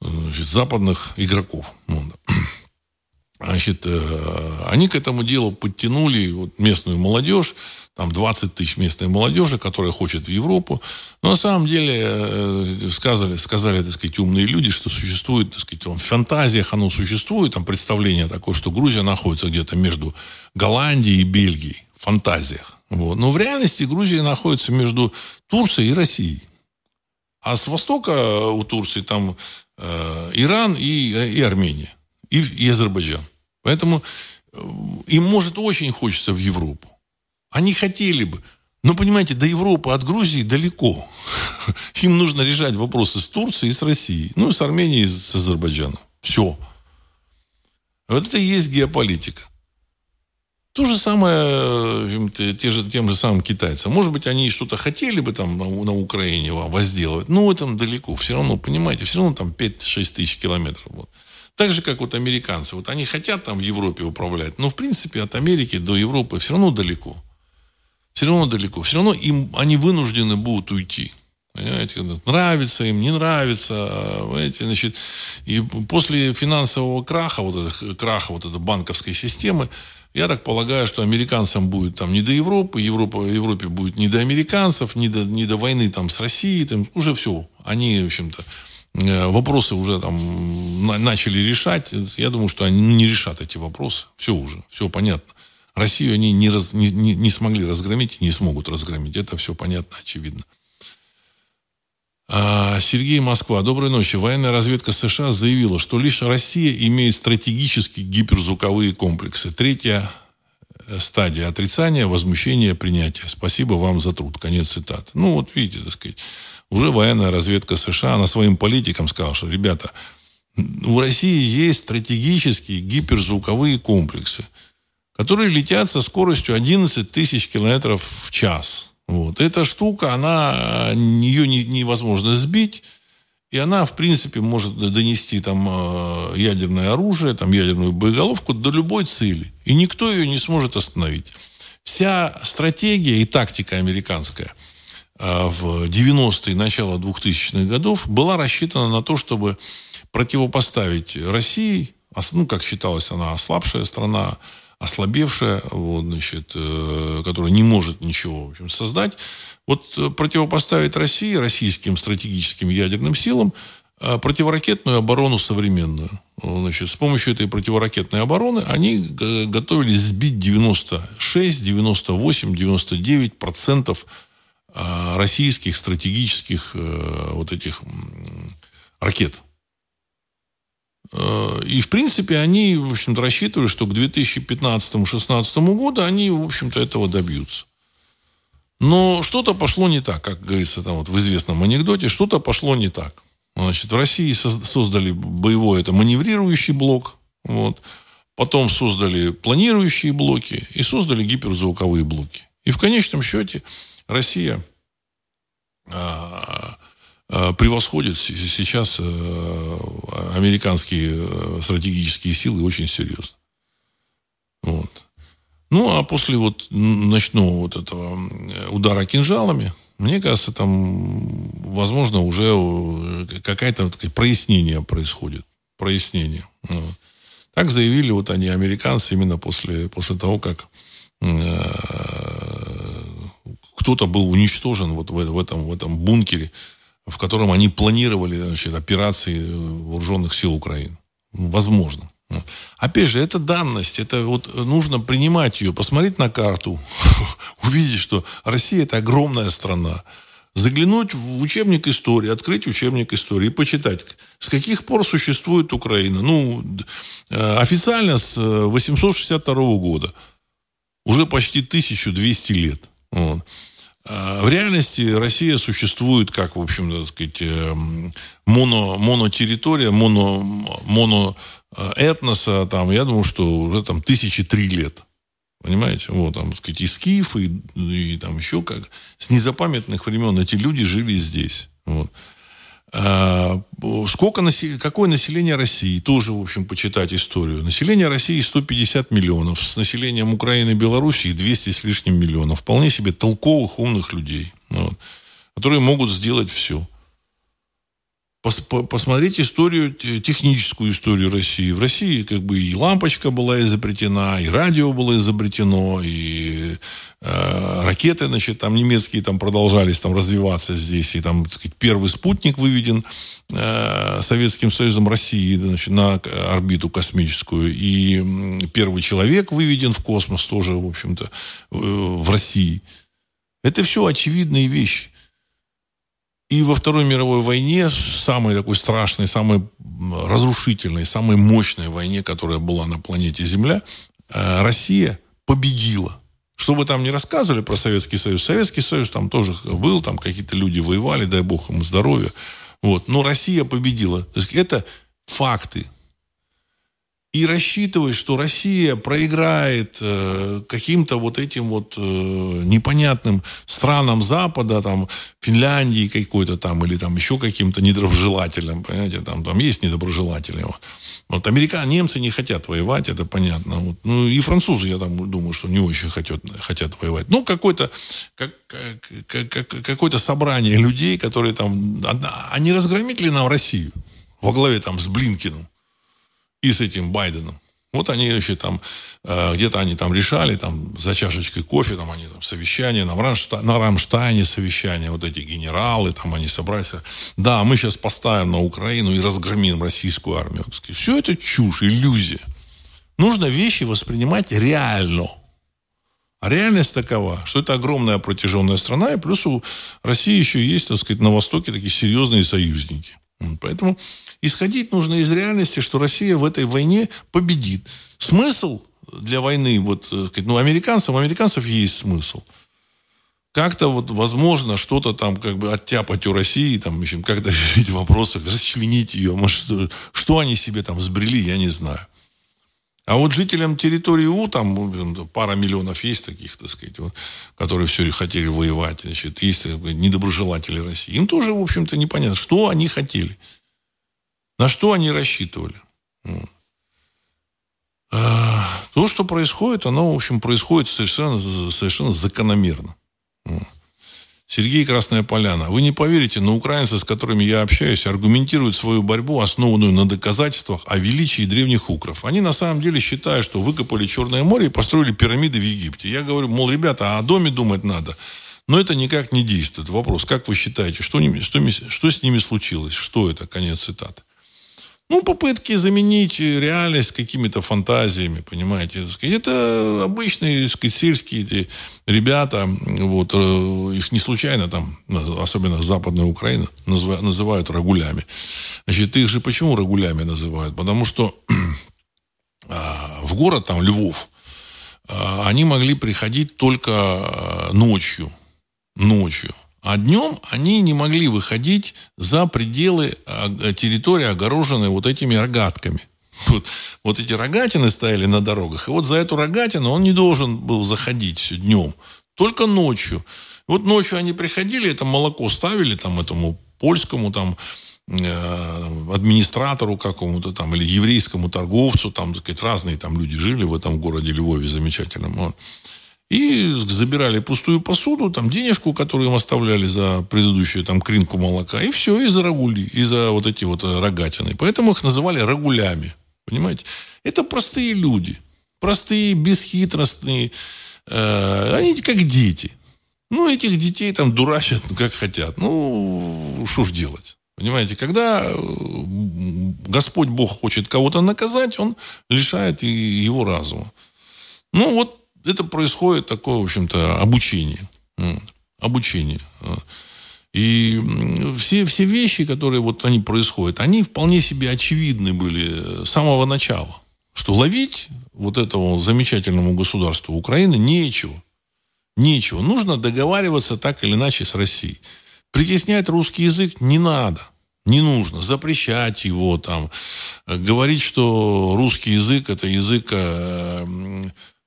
значит, западных игроков. Вот. Значит, э, они к этому делу подтянули вот местную молодежь, там 20 тысяч местной молодежи, которая хочет в Европу. Но на самом деле э, сказали, сказали, так сказать, умные люди, что существует, так сказать, в фантазиях оно существует, там представление такое, что Грузия находится где-то между Голландией и Бельгией. В фантазиях. Вот. Но в реальности Грузия находится между Турцией и Россией. А с востока у Турции там э, Иран и, и Армения и, и Азербайджан. Поэтому э, им, может, очень хочется в Европу. Они хотели бы. Но, понимаете, до Европы от Грузии далеко. Им нужно решать вопросы с Турцией и с Россией. Ну, с Арменией и с Азербайджаном. Все. Вот это и есть геополитика. То же самое э, те же, тем же самым китайцам. Может быть, они что-то хотели бы там на, на Украине возделывать, но это далеко. Все равно, понимаете, все равно там 5-6 тысяч километров. Вот. Так же, как вот американцы. Вот они хотят там в Европе управлять, но, в принципе, от Америки до Европы все равно далеко. Все равно далеко. Все равно им, они вынуждены будут уйти. Понимаете, нравится им, не нравится. Понимаете, значит, и после финансового краха, вот этого, краха вот этой банковской системы, я так полагаю, что американцам будет там не до Европы, Европа, Европе будет не до американцев, не до, не до войны там с Россией, там уже все. Они, в общем-то, вопросы уже там начали решать. Я думаю, что они не решат эти вопросы. Все уже, все понятно. Россию они не, раз, не, не, не смогли разгромить не смогут разгромить. Это все понятно, очевидно. А, Сергей Москва. Доброй ночи. Военная разведка США заявила, что лишь Россия имеет стратегические гиперзвуковые комплексы. Третья э, стадия отрицания, возмущения, принятия. Спасибо вам за труд. Конец цитаты. Ну, вот видите, так сказать, уже военная разведка США на своим политикам сказала, что, ребята, у России есть стратегические гиперзвуковые комплексы, которые летят со скоростью 11 тысяч километров в час. Вот. Эта штука, она, ее невозможно сбить, и она, в принципе, может донести там э, ядерное оружие, там ядерную боеголовку до любой цели. И никто ее не сможет остановить. Вся стратегия и тактика американская э, в 90-е, начало 2000-х годов была рассчитана на то, чтобы противопоставить России, ну, как считалось, она ослабшая страна, ослабевшая, вот, значит, э, которая не может ничего в общем, создать. Вот э, противопоставить России, российским стратегическим ядерным силам, э, противоракетную оборону современную. Значит, с помощью этой противоракетной обороны они готовились сбить 96, 98, 99 процентов российских стратегических вот этих ракет. Э, и, в принципе, они, в общем-то, рассчитывали, что к 2015-2016 году они, в общем-то, этого добьются. Но что-то пошло не так, как говорится там вот в известном анекдоте, что-то пошло не так. Значит, в России создали боевой, это маневрирующий блок, вот. потом создали планирующие блоки и создали гиперзвуковые блоки. И в конечном счете Россия а, превосходит сейчас э, американские э, стратегические силы очень серьезно. Вот. Ну, а после вот ночного вот этого удара кинжалами, мне кажется, там, возможно, уже какое-то вот, прояснение происходит. Прояснение. Так заявили вот они, американцы, именно после, после того, как э, кто-то был уничтожен вот в, в, этом, в этом бункере в котором они планировали значит, операции вооруженных сил Украины. Возможно. Опять же, это данность, это вот нужно принимать ее, посмотреть на карту, увидеть, что Россия это огромная страна, заглянуть в учебник истории, открыть учебник истории и почитать, с каких пор существует Украина. Ну, э, официально с 862 э, года, уже почти 1200 лет. Вот. А, в реальности Россия существует как, в общем, так сказать, эм, моно, монотерритория, моно, моно э, там, я думаю, что уже там тысячи три лет. Понимаете? Вот, там, так сказать, и скифы, и, и там еще как. С незапамятных времен эти люди жили здесь. Вот. А, сколько, какое население России? Тоже, в общем, почитать историю. Население России 150 миллионов. С населением Украины и Белоруссии 200 с лишним миллионов. Вполне себе толковых, умных людей. Вот, которые могут сделать все. Посмотреть историю, техническую историю России. В России как бы и лампочка была изобретена, и радио было изобретено, и э, ракеты, значит, там немецкие там продолжались там развиваться здесь, и там так сказать, первый спутник выведен э, Советским Союзом России значит, на орбиту космическую, и первый человек выведен в космос тоже, в общем-то, э, в России. Это все очевидные вещи. И во Второй мировой войне, самой такой страшной, самой разрушительной, самой мощной войне, которая была на планете Земля, э, Россия победила. Что бы там ни рассказывали про Советский Союз, Советский Союз там тоже был, там какие-то люди воевали, дай бог им здоровья. Вот. Но Россия победила. То есть это факты и рассчитывать, что Россия проиграет э, каким-то вот этим вот э, непонятным странам Запада, там, Финляндии какой-то там, или там еще каким-то недоброжелателям, понимаете, там, там есть недоброжелатели. Вот, вот америка... немцы не хотят воевать, это понятно. Вот. Ну, и французы, я там думаю, что не очень хотят, хотят воевать. Ну, какое-то как, как, как, какое-то собрание людей, которые там... Они разгромили нам Россию во главе там с Блинкиным и с этим Байденом. Вот они еще там, э, где-то они там решали, там, за чашечкой кофе, там, они там совещания, на, Рамшта, на Рамштайне совещания, вот эти генералы, там, они собрались. Да, мы сейчас поставим на Украину и разгромим российскую армию. Все это чушь, иллюзия. Нужно вещи воспринимать реально. А реальность такова, что это огромная протяженная страна, и плюс у России еще есть, так сказать, на Востоке такие серьезные союзники. Поэтому исходить нужно из реальности, что Россия в этой войне победит. Смысл для войны, вот, э, ну, американцам, у американцев есть смысл. Как-то вот возможно что-то там как бы оттяпать у России, там, еще как-то решить вопросы, расчленить ее. Может, что, что они себе там взбрели, я не знаю. А вот жителям территории У, там пара миллионов есть таких, так сказать, вот, которые все хотели воевать, значит, есть недоброжелатели России. Им тоже, в общем-то, непонятно, что они хотели. На что они рассчитывали. А, то, что происходит, оно, в общем, происходит совершенно, совершенно закономерно. Сергей Красная Поляна. Вы не поверите, но украинцы, с которыми я общаюсь, аргументируют свою борьбу, основанную на доказательствах о величии древних укров. Они на самом деле считают, что выкопали Черное море и построили пирамиды в Египте. Я говорю, мол, ребята, о доме думать надо. Но это никак не действует. Вопрос, как вы считаете, что, что, что с ними случилось? Что это? Конец цитаты. Ну, попытки заменить реальность какими-то фантазиями, понимаете. Это обычные, сказать, сельские эти ребята, вот, э, их не случайно там, особенно Западная Украина, называют рагулями. Значит, их же почему рагулями называют? Потому что а, в город, там, Львов, а, они могли приходить только а, ночью. Ночью. А днем они не могли выходить за пределы а, территории, огороженной вот этими рогатками. Вот, вот эти рогатины стояли на дорогах. И вот за эту рогатину он не должен был заходить все днем. Только ночью. Вот ночью они приходили, это молоко ставили там этому польскому там э, администратору какому-то там или еврейскому торговцу, там, так сказать, разные там люди жили в этом городе Львове замечательном. И забирали пустую посуду, там денежку, которую им оставляли за предыдущую там кринку молока, и все, и за рагули, и за вот эти вот э, рогатины. Поэтому их называли рагулями. Понимаете? Это простые люди. Простые, бесхитростные. Э, они как дети. Ну, этих детей там дурачат, как хотят. Ну, что ж делать? Понимаете, когда э, Господь Бог хочет кого-то наказать, Он лишает его разума. Ну, вот это происходит такое, в общем-то, обучение. Обучение. И все, все вещи, которые вот они происходят, они вполне себе очевидны были с самого начала. Что ловить вот этому замечательному государству Украины нечего. Нечего. Нужно договариваться так или иначе с Россией. Притеснять русский язык не надо. Не нужно запрещать его там, говорить, что русский язык это язык э,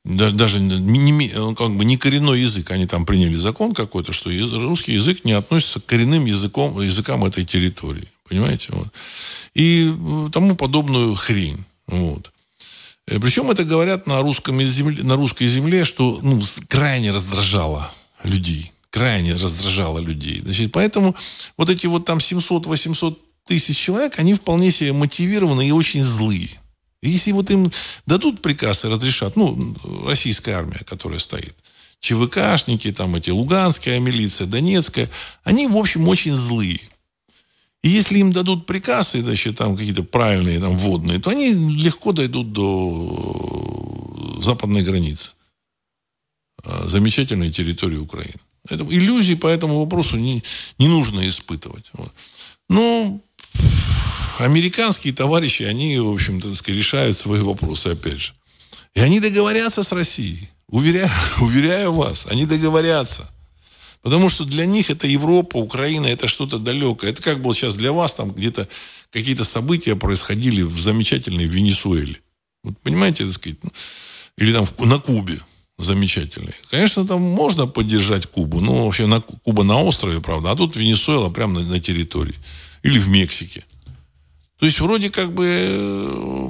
даже не, как бы не коренной язык. Они там приняли закон какой-то, что русский язык не относится к коренным языком, языкам этой территории. Понимаете? Вот. И э, тому подобную хрень. Вот. Э, Причем это говорят на, русском земле, на русской земле, что ну, крайне раздражало людей. Крайне раздражало людей. Значит, поэтому вот эти вот там 700-800 тысяч человек, они вполне себе мотивированы и очень злые. Если вот им дадут приказ и разрешат, ну, российская армия, которая стоит, ЧВКшники, там эти луганская милиция, донецкая, они, в общем, очень злые. И если им дадут приказ, и значит, там какие-то правильные, там, водные, то они легко дойдут до западной границы. А, замечательной территории Украины. Это, иллюзий по этому вопросу не, не нужно испытывать. Вот. Ну, американские товарищи, они, в общем-то, решают свои вопросы, опять же. И они договорятся с Россией. Уверяю, уверяю вас, они договорятся. Потому что для них это Европа, Украина, это что-то далекое. Это как бы сейчас для вас там где-то какие-то события происходили в замечательной Венесуэле. Вот понимаете, так сказать, ну, или там на Кубе замечательной. Конечно, там можно поддержать Кубу, но вообще на, Куба на острове, правда, а тут Венесуэла прямо на, на территории. Или в Мексике. То есть вроде как бы э,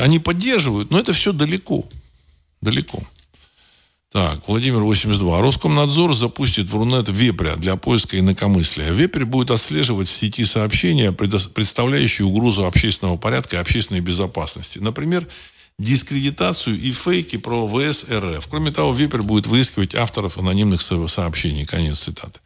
они поддерживают, но это все далеко. Далеко. Так, Владимир 82. Роскомнадзор запустит в Рунет вепря для поиска инакомыслия. Вепрь будет отслеживать в сети сообщения, представляющие угрозу общественного порядка и общественной безопасности. Например, дискредитацию и фейки про ВС РФ. Кроме того, Вепрь будет выискивать авторов анонимных сообщений. Конец цитаты.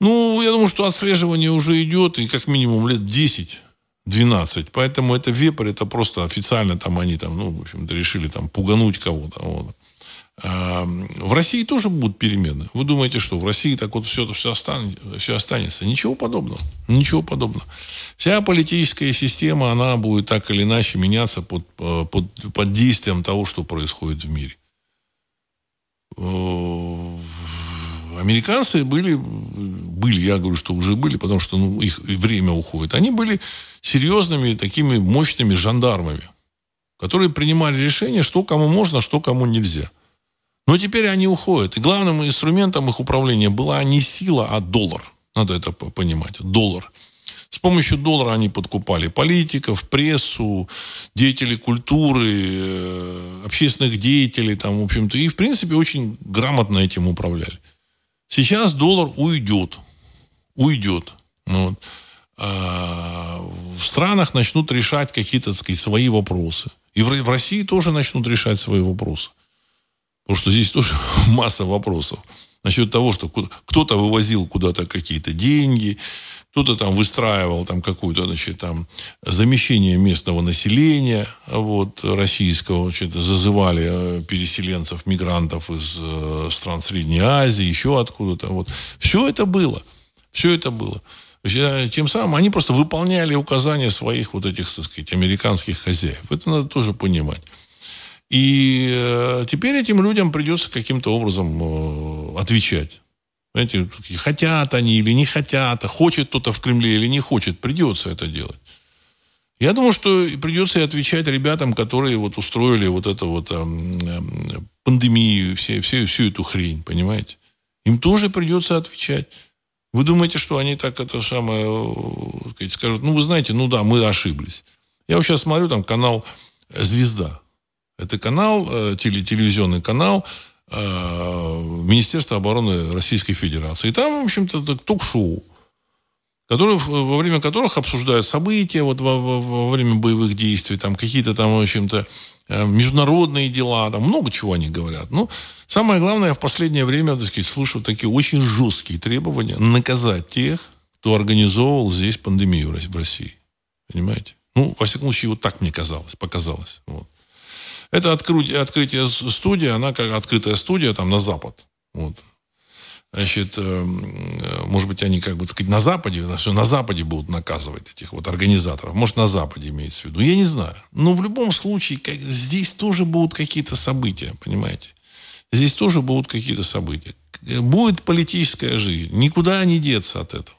Ну, я думаю, что отслеживание уже идет, и как минимум лет 10 12. Поэтому это вепрь, это просто официально там они там, ну, в общем-то, решили там пугануть кого-то. Вот. В России тоже будут перемены. Вы думаете, что в России так вот все, все, останется, все останется? Ничего подобного. Ничего подобного. Вся политическая система, она будет так или иначе меняться под, э, под, под действием того, что происходит в мире. Американцы были, были, я говорю, что уже были, потому что ну, их время уходит. Они были серьезными такими мощными жандармами, которые принимали решение, что кому можно, что кому нельзя. Но теперь они уходят. И главным инструментом их управления была не сила, а доллар. Надо это понимать. Доллар. С помощью доллара они подкупали политиков, прессу, деятелей культуры, э, общественных деятелей, там, в общем-то, и, в принципе, очень грамотно этим управляли. Сейчас доллар уйдет. Уйдет. Ну, вот. а в странах начнут решать какие-то, сказать, свои вопросы. И в, в России тоже начнут решать свои вопросы. Потому что здесь тоже масса вопросов. Насчет того, что кто-то вывозил куда-то какие-то деньги, кто-то там выстраивал там какую-то, значит, там замещение местного населения, вот, российского, значит, зазывали э, переселенцев, мигрантов из э, стран Средней Азии, еще откуда-то, вот. Все это было. Все это было. Тем самым они просто выполняли указания своих вот этих, так сказать, американских хозяев. Это надо тоже понимать. И э, теперь этим людям придется каким-то образом отвечать. Знаете, хотят они или не хотят, а хочет кто-то в Кремле или не хочет, придется это делать. Я думаю, что придется и отвечать ребятам, которые вот устроили вот эту вот э, э, пандемию, все, все, всю эту хрень, понимаете? Им тоже придется отвечать. Вы думаете, что они так это самое сказать, скажут, ну, вы знаете, ну да, мы ошиблись. Я вот сейчас смотрю, там канал «Звезда». Это канал, э, телевизионный канал э, Министерства обороны Российской Федерации. И там, в общем-то, ток-шоу, которые, во время которых обсуждают события вот во, во, во время боевых действий, там какие-то там, в общем-то, э, международные дела, там много чего они говорят. Ну, самое главное, я в последнее время, так сказать, слышу такие очень жесткие требования наказать тех, кто организовывал здесь пандемию в России. Понимаете? Ну, во всяком случае, вот так мне казалось, показалось. Вот. Это открытие, открытие студии, она как открытая студия там на Запад. Вот. Значит, э, э, может быть, они, как бы сказать, на Западе, все на Западе будут наказывать этих вот организаторов. Может, на Западе имеется в виду. Я не знаю. Но в любом случае, как, здесь тоже будут какие-то события, понимаете? Здесь тоже будут какие-то события. Будет политическая жизнь. Никуда не деться от этого.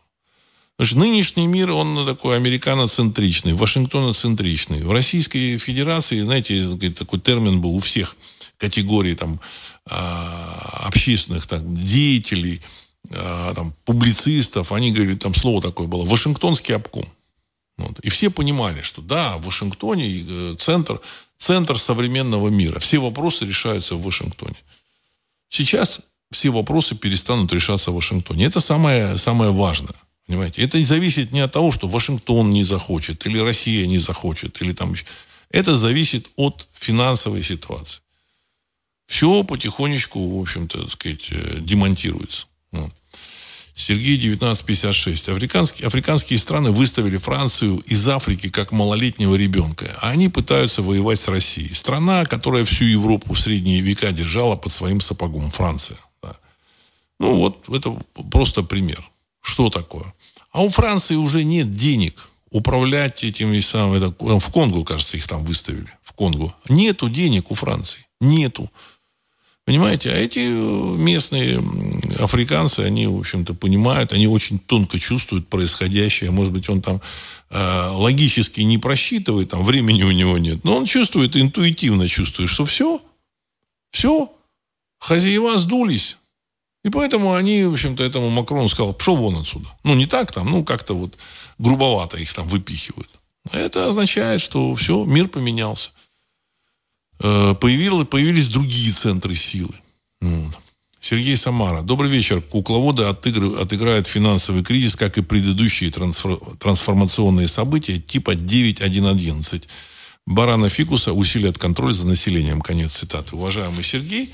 Нынешний мир, он такой американоцентричный, вашингтоноцентричный. В Российской Федерации, знаете, такой термин был у всех категорий там, а, общественных там, деятелей, а, там, публицистов. Они говорили, там слово такое было, Вашингтонский обком. Вот. И все понимали, что да, в Вашингтоне э, центр, центр современного мира. Все вопросы решаются в Вашингтоне. Сейчас все вопросы перестанут решаться в Вашингтоне. Это самое, самое важное. Понимаете? Это зависит не от того, что Вашингтон не захочет, или Россия не захочет, или там еще. Это зависит от финансовой ситуации. Все потихонечку, в общем-то, так сказать, э, демонтируется. Вот. Сергей 1956. Африканские, африканские страны выставили Францию из Африки как малолетнего ребенка. А они пытаются воевать с Россией. Страна, которая всю Европу в средние века держала под своим сапогом. Франция. Да. Ну вот, это просто пример. Что такое? А у Франции уже нет денег управлять этими самыми... Э, в Конго, кажется, их там выставили. В Конго. Нету денег у Франции. Нету. Понимаете? А эти э, местные африканцы, они, в общем-то, понимают, они очень тонко чувствуют происходящее. Может быть, он там э, логически не просчитывает, там времени у него нет, но он чувствует, интуитивно чувствует, что все, все, хозяева сдулись. И поэтому они, в общем-то, этому Макрону сказал, пошел вон отсюда. Ну, не так там, ну, как-то вот грубовато их там выпихивают. Это означает, что все, мир поменялся. Э, появилось, появились другие центры силы. Вот. Сергей Самара. Добрый вечер. Кукловоды отыгр... отыграют финансовый кризис, как и предыдущие трансфор... трансформационные события типа 9.1.11. Барана Фикуса усилят контроль за населением. Конец цитаты. Уважаемый Сергей,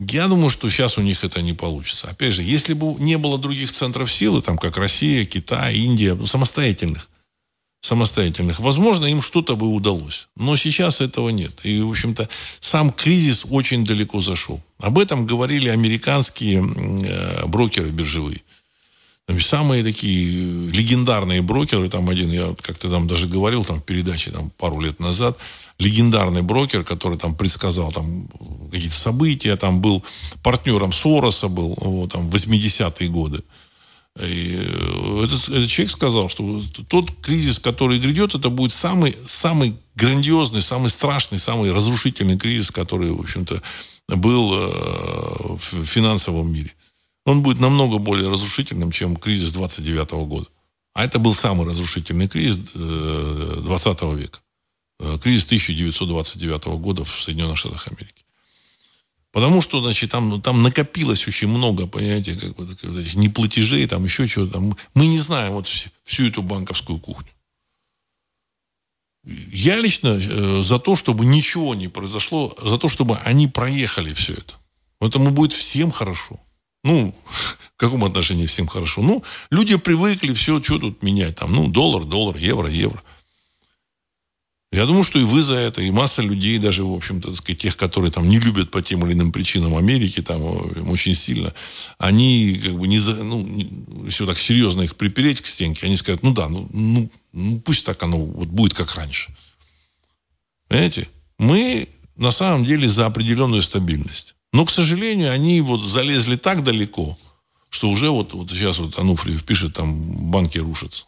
я думаю, что сейчас у них это не получится. Опять же, если бы не было других центров силы, там как Россия, Китай, Индия, самостоятельных, самостоятельных, возможно, им что-то бы удалось. Но сейчас этого нет. И, в общем-то, сам кризис очень далеко зашел. Об этом говорили американские э, брокеры биржевые. Самые такие легендарные брокеры, там один, я как-то там даже говорил там в передаче там, пару лет назад, легендарный брокер, который там предсказал там какие-то события, там был партнером Сороса был, вот, там, 80-е годы. И э, этот, этот человек сказал, что тот кризис, который грядет, это будет самый, самый грандиозный, самый страшный, самый разрушительный кризис, который, в общем-то, был э, в финансовом мире он будет намного более разрушительным, чем кризис 29 года. А это был самый разрушительный кризис 20 э, века. Э, кризис 1929 года в Соединенных Штатах Америки. Потому что, значит, там, там накопилось очень много, понимаете, как вот, этих неплатежей, там еще чего-то. Мы не знаем вот всю, эту банковскую кухню. Я лично э, за то, чтобы ничего не произошло, за то, чтобы они проехали все это. Этому будет всем хорошо. Ну, в каком отношении всем хорошо? Ну, люди привыкли, все, что тут менять? Там, ну, доллар, доллар, евро, евро. Я думаю, что и вы за это, и масса людей, даже, в общем-то, сказать, тех, которые там не любят по тем или иным причинам Америки, там, э, очень сильно, они, как бы, не, за, ну, не, вот так серьезно их припереть к стенке, они скажут, ну да, ну, ну, ну пусть так оно вот будет как раньше. Понимаете? Мы на самом деле за определенную стабильность. Но, к сожалению, они вот залезли так далеко, что уже вот, вот сейчас вот Ануфриев пишет, там банки рушатся.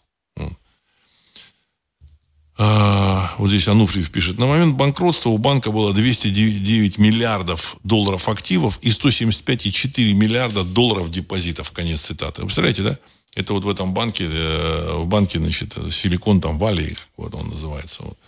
А, вот здесь Ануфриев пишет. На момент банкротства у банка было 209 миллиардов долларов активов и 175,4 миллиарда долларов депозитов. Конец цитаты. Вы представляете, да? Это вот в этом банке, э, в банке, значит, Силикон там Валли, вот он называется. Вот.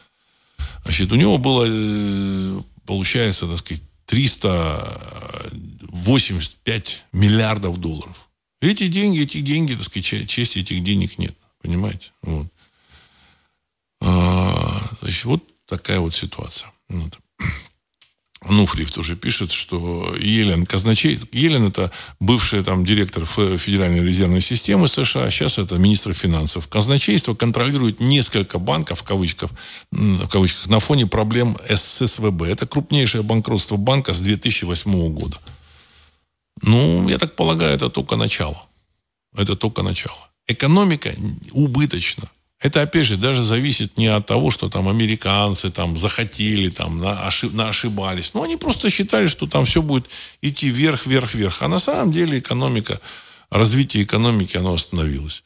Значит, у него было, э, получается, так сказать, 385 миллиардов долларов. Эти деньги, эти деньги, так сказать, чести этих денег нет. Понимаете? Вот. А, значит, вот такая вот ситуация. Вот. Нуфриев тоже пишет, что Елен казначей, Елен это бывший там директор Федеральной резервной системы США, сейчас это министр финансов. Казначейство контролирует несколько банков, в кавычках, в кавычках на фоне проблем ССВБ. Это крупнейшее банкротство банка с 2008 года. Ну, я так полагаю, это только начало. Это только начало. Экономика убыточна. Это, опять же, даже зависит не от того, что там американцы там захотели, там на, ошиб, на ошибались. Но они просто считали, что там все будет идти вверх, вверх, вверх. А на самом деле экономика, развитие экономики, оно остановилось.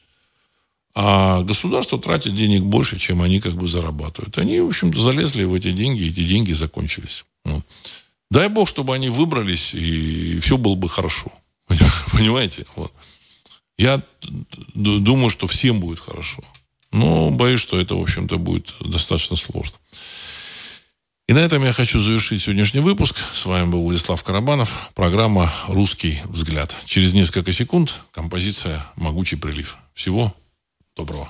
А государство тратит денег больше, чем они как бы зарабатывают. Они, в общем-то, залезли в эти деньги, и эти деньги закончились. Вот. Дай бог, чтобы они выбрались, и все было бы хорошо. Понимаете? Вот. Я думаю, что всем будет хорошо. Но боюсь, что это, в общем-то, будет достаточно сложно. И на этом я хочу завершить сегодняшний выпуск. С вами был Владислав Карабанов. Программа «Русский взгляд». Через несколько секунд композиция «Могучий прилив». Всего доброго.